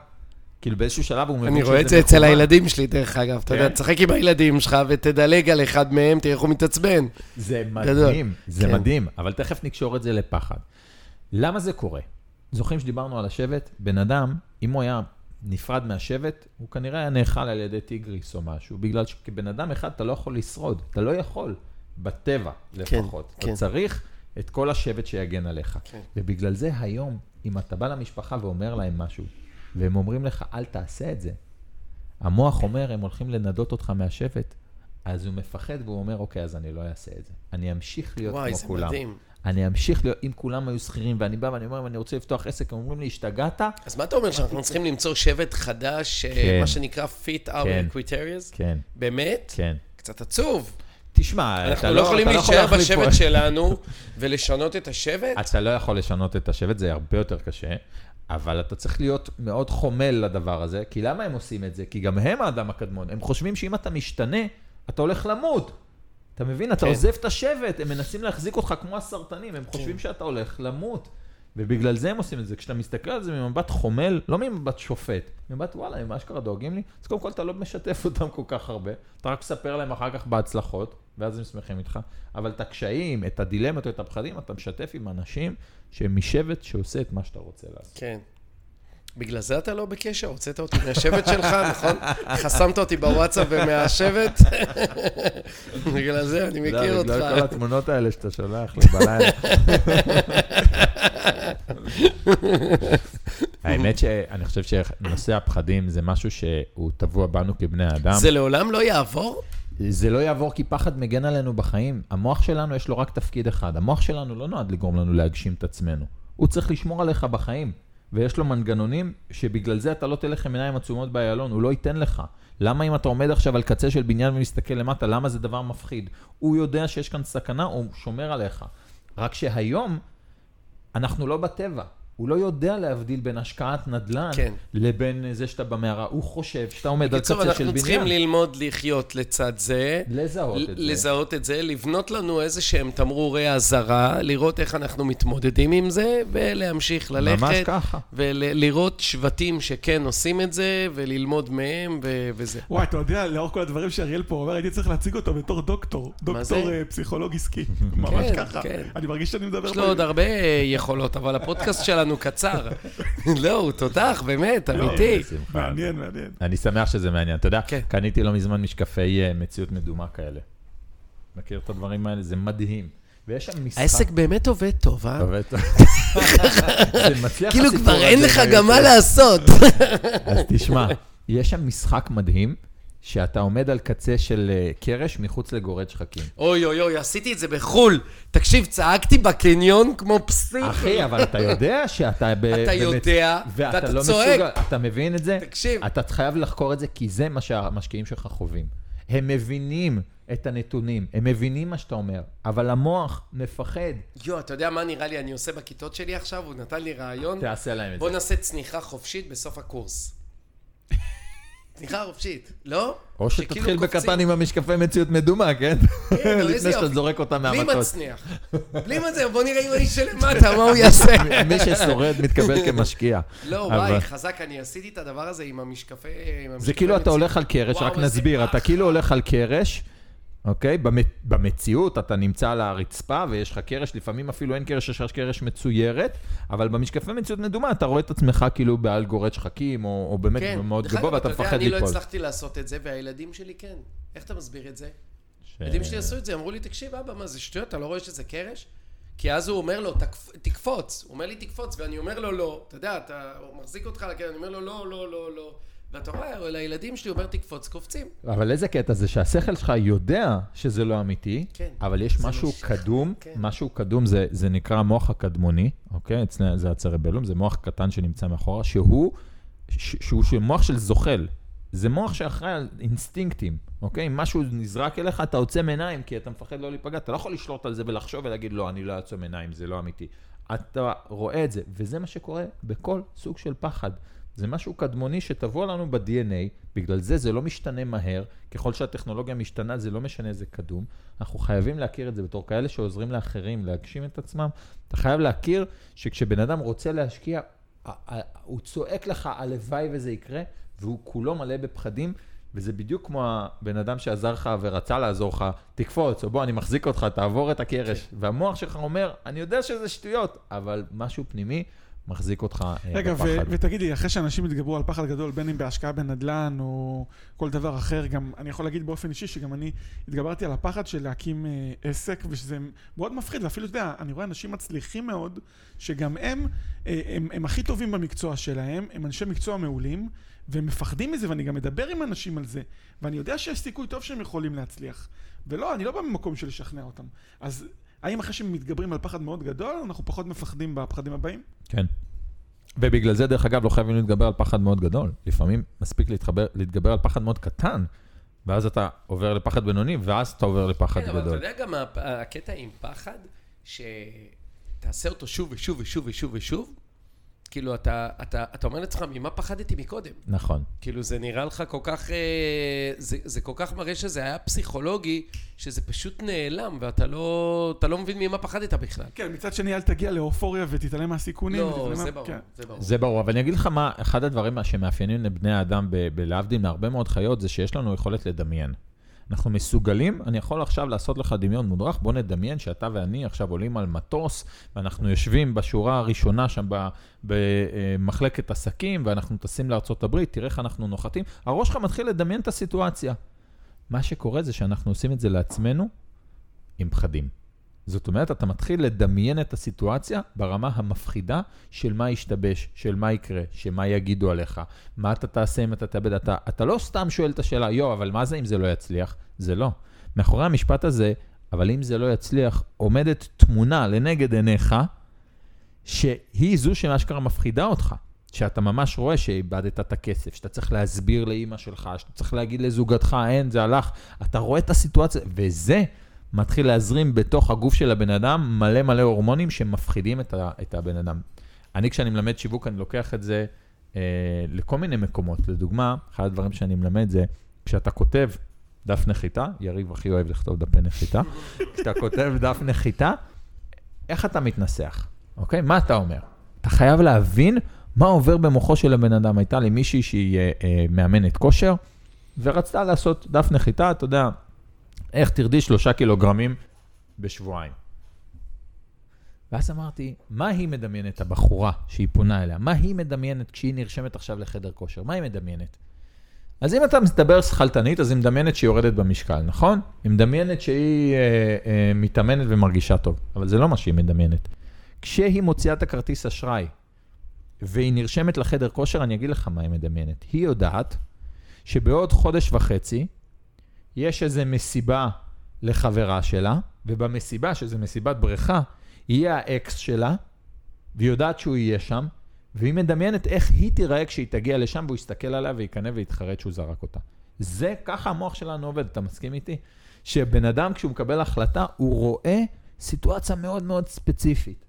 כאילו באיזשהו שלב הוא מבין אני רואה את זה אצל. הילדים שלי, דרך אגב. אתה יודע, כן. תשחק עם הילדים שלך ותדלג על אחד מהם, תראה איך הוא מתעצבן. זה. מדהים, זה כן. מדהים, אבל תכף נקשור את זה לפחד. למה זה קורה? זוכרים שדיברנו על השבט? בן אדם, אם הוא היה נפרד מהשבט, הוא כנראה היה נאכל על ידי טיגריס או משהו, בגלל שכבן אדם אחד אתה לא יכול לשרוד, אתה לא יכול, בטבע לפחות. כן. אתה צריך את כל השבט שיגן עליך. כן. ובגלל זה היום, אם אתה בא למשפחה ואומר להם משהו, והם אומרים לך, אל תעשה את זה, המוח אומר, הם הולכים לנדות אותך מהשבט. אז הוא מפחד והוא אומר, אוקיי, אז אני לא אעשה את זה. אני אמשיך להיות וואי, כמו זה כולם. מדהים. אני אמשיך להיות, אם כולם היו שכירים, ואני בא ואני אומר, אני רוצה לפתוח עסק, הם אומרים לי, השתגעת? אז מה אתה אומר, שאנחנו צריכים למצוא שבט חדש, אה, כן. מה שנקרא fit כן. our criterias? כן, באמת? כן. קצת עצוב. תשמע, אנחנו אתה לא יכולים יכול להישאר בשבט שלנו ולשנות את השבט? אתה לא יכול לשנות את השבט, זה הרבה יותר קשה, אבל אתה צריך להיות מאוד חומל לדבר הזה, כי למה הם עושים את זה? כי גם הם האדם הקדמון, הם חושבים שאם אתה משתנה, אתה הולך למות. אתה מבין? אתה כן. עוזב את השבט, הם מנסים להחזיק אותך כמו הסרטנים, הם חושבים שאתה הולך למות. ובגלל זה הם עושים את זה. כשאתה מסתכל על זה ממבט חומל, לא ממבט שופט, ממבט וואלה, הם אשכרה דואגים לי, אז קודם כל אתה לא משתף אותם כל כך הרבה, אתה רק מספר להם אחר כך בהצלחות, ואז הם שמחים איתך, אבל את הקשיים, את הדילמות, את הפחדים, אתה משתף עם אנשים שהם משבט שעושה את מה שאתה רוצה לעשות. כן. בגלל זה אתה לא בקשר, הוצאת אותי מהשבט שלך, נכון? חסמת אותי בוואטסאפ ומהשבט? בגלל זה אני מכיר אותך. בגלל כל התמונות האלה שאתה שולח לי בלילה. האמת שאני חושב שנושא הפחדים זה משהו שהוא טבוע בנו כבני אדם. זה לעולם לא יעבור? זה לא יעבור כי פחד מגן עלינו בחיים. המוח שלנו יש לו רק תפקיד אחד. המוח שלנו לא נועד לגרום לנו להגשים את עצמנו. הוא צריך לשמור עליך בחיים. ויש לו מנגנונים שבגלל זה אתה לא תלך עם עיניים עצומות באיילון, הוא לא ייתן לך. למה אם אתה עומד עכשיו על קצה של בניין ומסתכל למטה, למה זה דבר מפחיד? הוא יודע שיש כאן סכנה, הוא שומר עליך. רק שהיום אנחנו לא בטבע. הוא לא יודע להבדיל בין השקעת נדל"ן כן. לבין זה שאתה במערה. הוא חושב שאתה עומד על בקיצור, קצה של אנחנו בניין. צריכים ללמוד לחיות לצד זה. לזהות את זה. לזהות את זה, לבנות לנו איזה שהם תמרורי אזהרה, לראות איך אנחנו מתמודדים עם זה, ולהמשיך ללכת. ממש ככה. ולראות שבטים שכן עושים את זה, וללמוד מהם, ו- וזה. וואי, אתה יודע, לאור כל הדברים שאריאל פה אומר, הייתי צריך להציג אותו בתור דוקטור. דוקטור? אה, פסיכולוג עסקי. ממש כן, ככה. כן. אני מרגיש שאני מדבר יש לו עוד הרבה יכולות, אבל הפודקאסט שלנו קצר. לא, הוא תותח, באמת, אמיתי. בשמחה. מעניין, מעניין. אני שמח שזה מעניין. אתה יודע, כן. קניתי לא מזמן משקפי אה, מציאות מדומה כאלה. מכיר את הדברים האלה? זה מדהים. ויש שם משחק... העסק באמת עובד טוב, אה? עובד טוב. זה מצליח כאילו כבר אין לך. גם מה לעשות. אז תשמע, יש שם משחק מדהים, שאתה עומד על קצה של אה, קרש מחוץ לגורד שחקים. אוי אוי אוי, עשיתי את זה בחו"ל. תקשיב, צעקתי בקניון כמו פסיק. אחי, אבל אתה יודע שאתה ב... אתה יודע, ואתה ואתה לא צועק. מסוגל, אתה מבין את זה? תקשיב. אתה חייב לחקור את זה, כי זה מה שהמשקיעים שלך חווים. הם מבינים את הנתונים, הם מבינים מה שאתה אומר, אבל המוח מפחד. יו, אתה יודע מה נראה לי אני עושה בכיתות שלי עכשיו? הוא נתן לי רעיון. תעשה להם את בוא זה. נעשה צניחה חופשית בסוף הקורס. צניחה חופשית, לא? או שתתחיל. בקטן עם המשקפי מציאות מדומה, כן? כן, לא, לפני שאתה. זורק בלי מהמטוס. מצניח. בלי מצניח, בוא נראה עם האיש שלמטה, מה הוא יעשה. מי ששורד מתקבל כמשקיע. לא, וואי, חזק, אני עשיתי את הדבר הזה עם המשקפי... זה כאילו אתה. הולך על קרש, רק נסביר, אתה. כאילו הולך על קרש, אוקיי? במ- במציאות אתה נמצא על הרצפה ויש לך קרש, לפעמים אפילו אין קרש, יש לך קרש מצוירת, אבל במשקפי מציאות מדומה אתה רואה את עצמך כאילו בעל גורד שחקים, או או באמת כן, מאוד דרך גבוה אגב, ואתה אתה יודע, מפחד אני לא ליפול. הצלחתי לעשות את זה, והילדים שלי כן. איך אתה מסביר את זה? ש- הילדים שלי עשו את זה, אמרו לי, תקשיב, אבא, מה זה שטויות, אתה לא רואה שזה קרש? כי אז הוא אומר לו, "תקפ- תקפוץ. הוא אומר לי, תקפוץ, ואני אומר לו, לא. אתה יודע, אתה הוא מחזיק אותך על אני אומר לו, לא, לא, לא, לא. ואתה רואה, לילדים שלי, אומר, תקפוץ, קופצים. אבל איזה קטע זה שהשכל שלך יודע שזה לא אמיתי, כן. אבל יש משהו מושך. קדום, כן. משהו קדום, זה, זה נקרא המוח הקדמוני, אוקיי? אצלנו זה הצרבלום, זה מוח קטן שנמצא מאחורה, שהוא, ש, שהוא של מוח של זוחל. זה מוח שאחראי על אינסטינקטים, אוקיי? אם משהו נזרק אליך, אתה עוצם עיניים, כי אתה מפחד לא להיפגע. אתה לא יכול לשלוט על זה ולחשוב ולהגיד, לא, אני לא אעצום עיניים, זה לא אמיתי. אתה רואה את זה, וזה מה שקורה בכל סוג של פחד. זה משהו קדמוני שטבוע לנו ב-DNA, בגלל זה זה לא משתנה מהר, ככל שהטכנולוגיה משתנה זה לא משנה איזה קדום. אנחנו חייבים להכיר את זה בתור כאלה שעוזרים לאחרים להגשים את עצמם. אתה חייב להכיר שכשבן אדם רוצה להשקיע, הוא צועק לך, הלוואי וזה יקרה, והוא כולו מלא בפחדים, וזה בדיוק כמו הבן אדם שעזר לך ורצה לעזור לך, תקפוץ, או בוא, אני מחזיק אותך, תעבור את הקרש. והמוח שלך אומר, אני יודע שזה שטויות, אבל משהו פנימי מחזיק אותך אה, רגע, בפחד. ותגיד לי, אחרי שאנשים התגברו על פחד גדול, בין אם בהשקעה בנדל"ן או כל דבר אחר, גם אני יכול להגיד באופן אישי שגם אני התגברתי על הפחד של להקים אה, עסק, ושזה מאוד מפחיד, ואפילו, אתה יודע, אני רואה אנשים מצליחים מאוד, שגם הם, אה, הם, הם הכי טובים במקצוע שלהם, הם אנשי מקצוע מעולים, והם מפחדים מזה, ואני גם מדבר עם אנשים על זה, ואני יודע שיש סיכוי טוב שהם יכולים להצליח. ולא, אני לא בא ממקום של לשכנע אותם. אז האם אחרי שהם מתגברים על פחד מאוד גדול, אנחנו פחות מפחדים בפחדים הבאים? כן. ובגלל זה, דרך אגב, לא חייבים להתגבר על פחד מאוד גדול. לפעמים מספיק להתחבר, להתגבר על פחד מאוד קטן, ואז אתה עובר לפחד בינוני, ואז אתה עובר לפחד כן, אבל אתה גדול. יודע גם הקטע עם פחד, שתעשה אותו שוב ושוב ושוב ושוב ושוב, כאילו, אתה, אתה, אתה אומר לעצמך, ממה פחדתי מקודם? נכון. כאילו, זה נראה לך כל כך... אה, זה, זה כל כך מראה שזה היה פסיכולוגי, שזה פשוט נעלם, ואתה לא, אתה לא מבין ממה פחדת בכלל. כן, מצד שני, אל תגיע לאופוריה ותתעלם מהסיכונים. לא, זה מה- ברור, כן. זה ברור. זה ברור, אבל אני אגיד לך מה, אחד הדברים שמאפיינים את בני האדם, ב- בלהבדיל מהרבה מאוד חיות, זה שיש לנו יכולת לדמיין. אנחנו מסוגלים, אני יכול עכשיו לעשות לך דמיון מודרך, בוא נדמיין שאתה ואני עכשיו עולים על מטוס, ואנחנו יושבים בשורה הראשונה שם במחלקת עסקים, ואנחנו טסים הברית, תראה איך אנחנו נוחתים, הראש שלך מתחיל לדמיין את הסיטואציה. מה שקורה זה שאנחנו עושים את זה לעצמנו עם פחדים. זאת אומרת, אתה מתחיל לדמיין את הסיטואציה ברמה המפחידה של מה ישתבש, של מה יקרה, שמה יגידו עליך, מה אתה תעשה אם אתה תאבד. אתה, אתה לא סתם שואל את השאלה, יו, אבל מה זה אם זה לא יצליח? זה לא. מאחורי המשפט הזה, אבל אם זה לא יצליח, עומדת תמונה לנגד עיניך, שהיא זו שאשכרה מפחידה אותך. שאתה ממש רואה שאיבדת את הכסף, שאתה צריך להסביר לאימא שלך, שאתה צריך להגיד לזוגתך, אין, זה הלך. אתה רואה את הסיטואציה, וזה מתחיל להזרים בתוך הגוף של הבן אדם מלא מלא הורמונים שמפחידים את, ה, את הבן אדם. אני, כשאני מלמד שיווק, אני לוקח את זה אה, לכל מיני מקומות. לדוגמה, אחד הדברים שאני מלמד זה, כשאתה כותב דף נחיתה, יריב הכי אוהב לכתוב דפי נחיתה, כשאתה כותב דף נחיתה, איך אתה מתנסח, אוקיי? מה אתה אומר? אתה חייב להבין מה עובר במוחו של הבן אדם. הייתה לי מישהי שהיא אה, אה, מאמנת כושר, ורצתה לעשות דף נחיתה, אתה יודע, איך תרדי שלושה קילוגרמים בשבועיים. ואז אמרתי, מה היא מדמיינת, הבחורה שהיא פונה אליה? מה היא מדמיינת כשהיא נרשמת עכשיו לחדר כושר? מה היא מדמיינת? אז אם אתה מדבר שכלתנית, אז היא מדמיינת שהיא יורדת במשקל, נכון? היא מדמיינת שהיא אה, אה, מתאמנת ומרגישה טוב, אבל זה לא מה שהיא מדמיינת. כשהיא מוציאה את הכרטיס אשראי והיא נרשמת לחדר כושר, אני אגיד לך מה היא מדמיינת. היא יודעת שבעוד חודש וחצי יש איזו מסיבה לחברה שלה, ובמסיבה, שזו מסיבת בריכה, יהיה האקס שלה, והיא יודעת שהוא יהיה שם, והיא מדמיינת איך היא תיראה כשהיא תגיע לשם, והוא יסתכל עליה ויקנא ויתחרט שהוא זרק אותה. זה, ככה המוח שלנו עובד, אתה מסכים איתי? שבן אדם, כשהוא מקבל החלטה, הוא רואה סיטואציה מאוד מאוד ספציפית.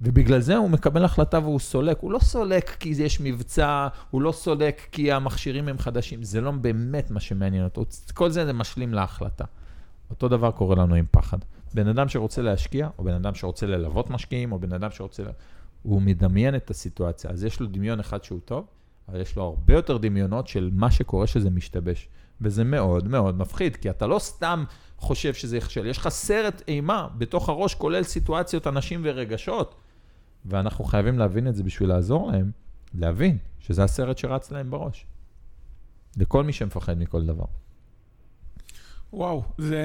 ובגלל זה הוא מקבל החלטה והוא סולק. הוא לא סולק כי יש מבצע, הוא לא סולק כי המכשירים הם חדשים. זה לא באמת מה שמעניין אותו. כל זה זה משלים להחלטה. אותו דבר קורה לנו עם פחד. בן אדם שרוצה להשקיע, או בן אדם שרוצה ללוות משקיעים, או בן אדם שרוצה... הוא מדמיין את הסיטואציה. אז יש לו דמיון אחד שהוא טוב, אבל יש לו הרבה יותר דמיונות של מה שקורה שזה משתבש. וזה מאוד מאוד מפחיד, כי אתה לא סתם חושב שזה יכשל, יש לך סרט אימה בתוך הראש, כולל סיטואציות, אנשים ורגשות. ואנחנו חייבים להבין את זה בשביל לעזור להם, להבין שזה הסרט שרץ להם בראש. לכל מי שמפחד מכל דבר. וואו, זה...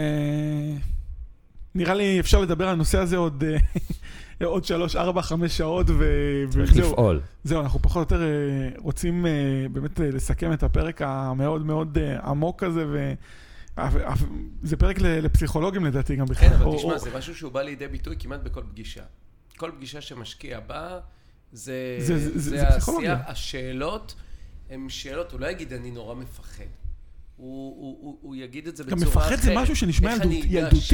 נראה לי אפשר לדבר על הנושא הזה עוד, אה, עוד שלוש, ארבע, חמש שעות, ו... צריך וזהו. לפעול. זהו, אנחנו פחות או יותר אה, רוצים אה, באמת לסכם את הפרק המאוד מאוד עמוק הזה, ו... זה פרק לפסיכולוגים לדעתי גם בכלל. כן, אבל או- תשמע, זה משהו שהוא בא לידי ביטוי כמעט בכל פגישה. כל פגישה שמשקיע בא, זה, זה- זה- זה זה פסיכולוגיה. השאלות הן שאלות, הוא לא יגיד אני נורא מפחד. הוא, הוא, הוא, הוא יגיד את זה גם בצורה אחרת. מפחד זה משהו שנשמע ילדות- ילדותי. ש...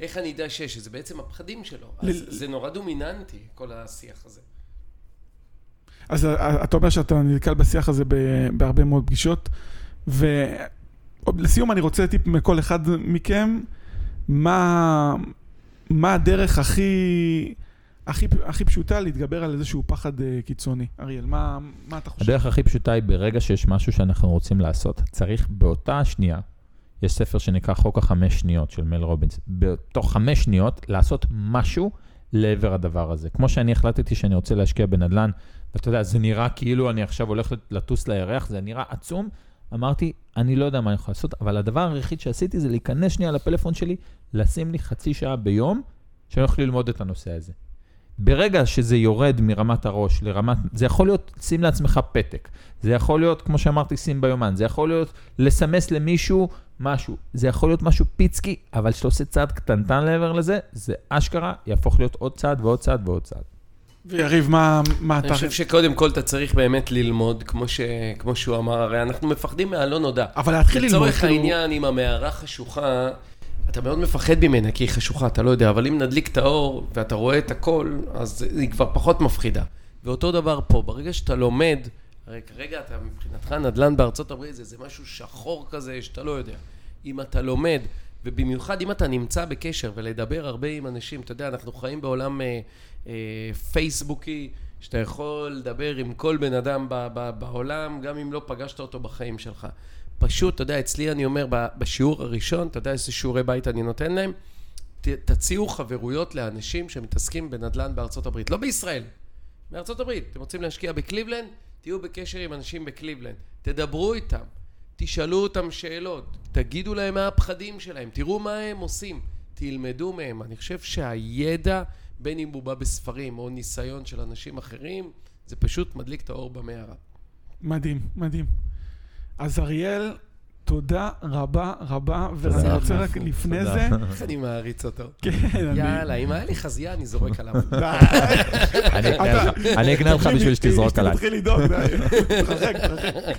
איך אני אדע ש... שזה בעצם הפחדים שלו. אז ל- זה נורא דומיננטי, כל השיח הזה. אז אה, אתה אומר שאתה נתקל בשיח הזה בהרבה מאוד פגישות, ולסיום אני רוצה טיפ מכל אחד מכם, מה, מה הדרך הכי, הכי, הכי פשוטה להתגבר על איזשהו פחד אה, קיצוני? אריאל, מה, מה אתה חושב? הדרך הכי פשוטה היא ברגע שיש משהו שאנחנו רוצים לעשות, צריך באותה השנייה, יש ספר שנקרא חוק החמש שניות של מל רובינס, בתוך חמש שניות לעשות משהו לעבר הדבר הזה. כמו שאני החלטתי שאני רוצה להשקיע בנדל"ן, ואתה יודע, זה נראה כאילו אני עכשיו הולך לטוס לירח, זה נראה עצום. אמרתי, אני לא יודע מה אני יכול לעשות, אבל הדבר היחיד שעשיתי זה להיכנס שנייה לפלאפון שלי, לשים לי חצי שעה ביום, שאני הולך ללמוד את הנושא הזה. ברגע שזה יורד מרמת הראש לרמת, זה יכול להיות, שים לעצמך פתק, זה יכול להיות, כמו שאמרתי, שים ביומן, זה יכול להיות לסמס למישהו משהו, זה יכול להיות משהו פיצקי, אבל כשאתה עושה צעד קטנטן לעבר לזה, זה אשכרה יהפוך להיות עוד צעד ועוד צעד ועוד צעד. ויריב, מה, מה אתה... אני חושב שקודם כל אתה צריך באמת ללמוד, כמו, ש... כמו שהוא אמר, הרי אנחנו מפחדים מהלא נודע. אבל להתחיל ללמוד, לצורך כאילו- העניין, עם המערה חשוכה, אתה מאוד מפחד ממנה, כי היא חשוכה, אתה לא יודע, אבל אם נדליק את האור ואתה רואה את הכל, אז היא כבר פחות מפחידה. ואותו דבר פה, ברגע שאתה לומד, הרי כרגע אתה מבחינתך נדל"ן בארצות הברית, זה, זה משהו שחור כזה שאתה לא יודע. אם אתה לומד, ובמיוחד אם אתה נמצא בקשר ולדבר הרבה עם אנשים, אתה יודע, אנחנו חיים בעולם אה, אה, פייסבוקי, שאתה יכול לדבר עם כל בן אדם ב- ב- בעולם, גם אם לא פגשת אותו בחיים שלך. פשוט, אתה יודע, אצלי אני אומר, בשיעור הראשון, אתה יודע איזה שיעורי בית אני נותן להם? ת, תציעו חברויות לאנשים שמתעסקים בנדל"ן בארצות הברית, לא בישראל, בארצות הברית. אתם רוצים להשקיע בקליבלנד? תהיו בקשר עם אנשים בקליבלנד. תדברו איתם, תשאלו אותם שאלות, תגידו להם מה הפחדים שלהם, תראו מה הם עושים, תלמדו מהם. אני חושב שהידע, בין אם הוא בא בספרים או ניסיון של אנשים אחרים, זה פשוט מדליק את האור במערה. מדהים, מדהים. אז אריאל, תודה רבה רבה, ואני. רוצה רק לפני. זה, איך אני מעריץ אותו. כן, אני... יאללה, אם היה לי חזייה, אני זורק עליו. אני אקנה לך- בשביל שתזרוק עליי. תתחיל לדאוג, די. תתרחק, תתרחק.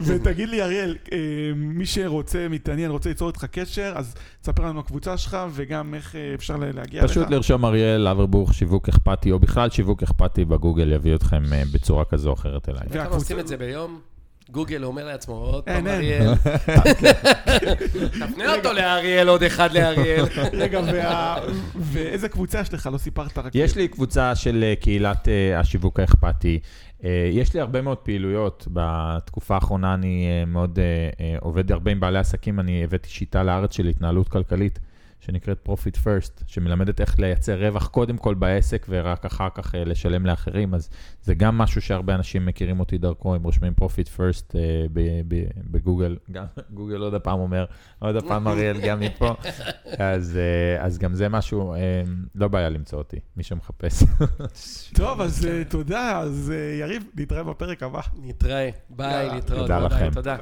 ותגיד לי, אריאל, אה, מי שרוצה, מתעניין, רוצה ליצור איתך קשר, אז תספר לנו הקבוצה שלך, וגם איך אה, אפשר להגיע לך. פשוט לרשום אריאל אברבוך שיווק אכפתי, או בכלל שיווק אכפתי בגוגל יביא אתכם אה, בצורה כזו או אחרת אליי. והקבוצה- עושים את זה ביום? גוגל אומר לעצמו, עוד פעם. אריאל. תפנה אותו לאריאל, עוד אחד לאריאל. רגע, ואיזה קבוצה יש לך? לא סיפרת רק. יש לי קבוצה של אה, קהילת אה, השיווק האכפתי. אה, יש לי הרבה מאוד פעילויות. בתקופה האחרונה אני מאוד עובד הרבה עם בעלי עסקים. אני הבאתי שיטה לארץ של התנהלות כלכלית, שנקראת Profit First, שמלמדת איך לייצר רווח קודם כל בעסק ורק אחר כך אה, לשלם לאחרים. אז זה גם משהו שהרבה אנשים מכירים אותי דרכו, הם רושמים Profit First אה, ב- ב- בגוגל. גם גוגל עוד הפעם אומר, עוד הפעם אריאל גם מפה. אז, אה, אז גם זה משהו, לא בעיה למצוא אותי, מי שמחפש. טוב, אז תודה. אז יריב, נתראה בפרק הבא. נתראה. ביי. להתראות. תודה ביי, לכם. תודה.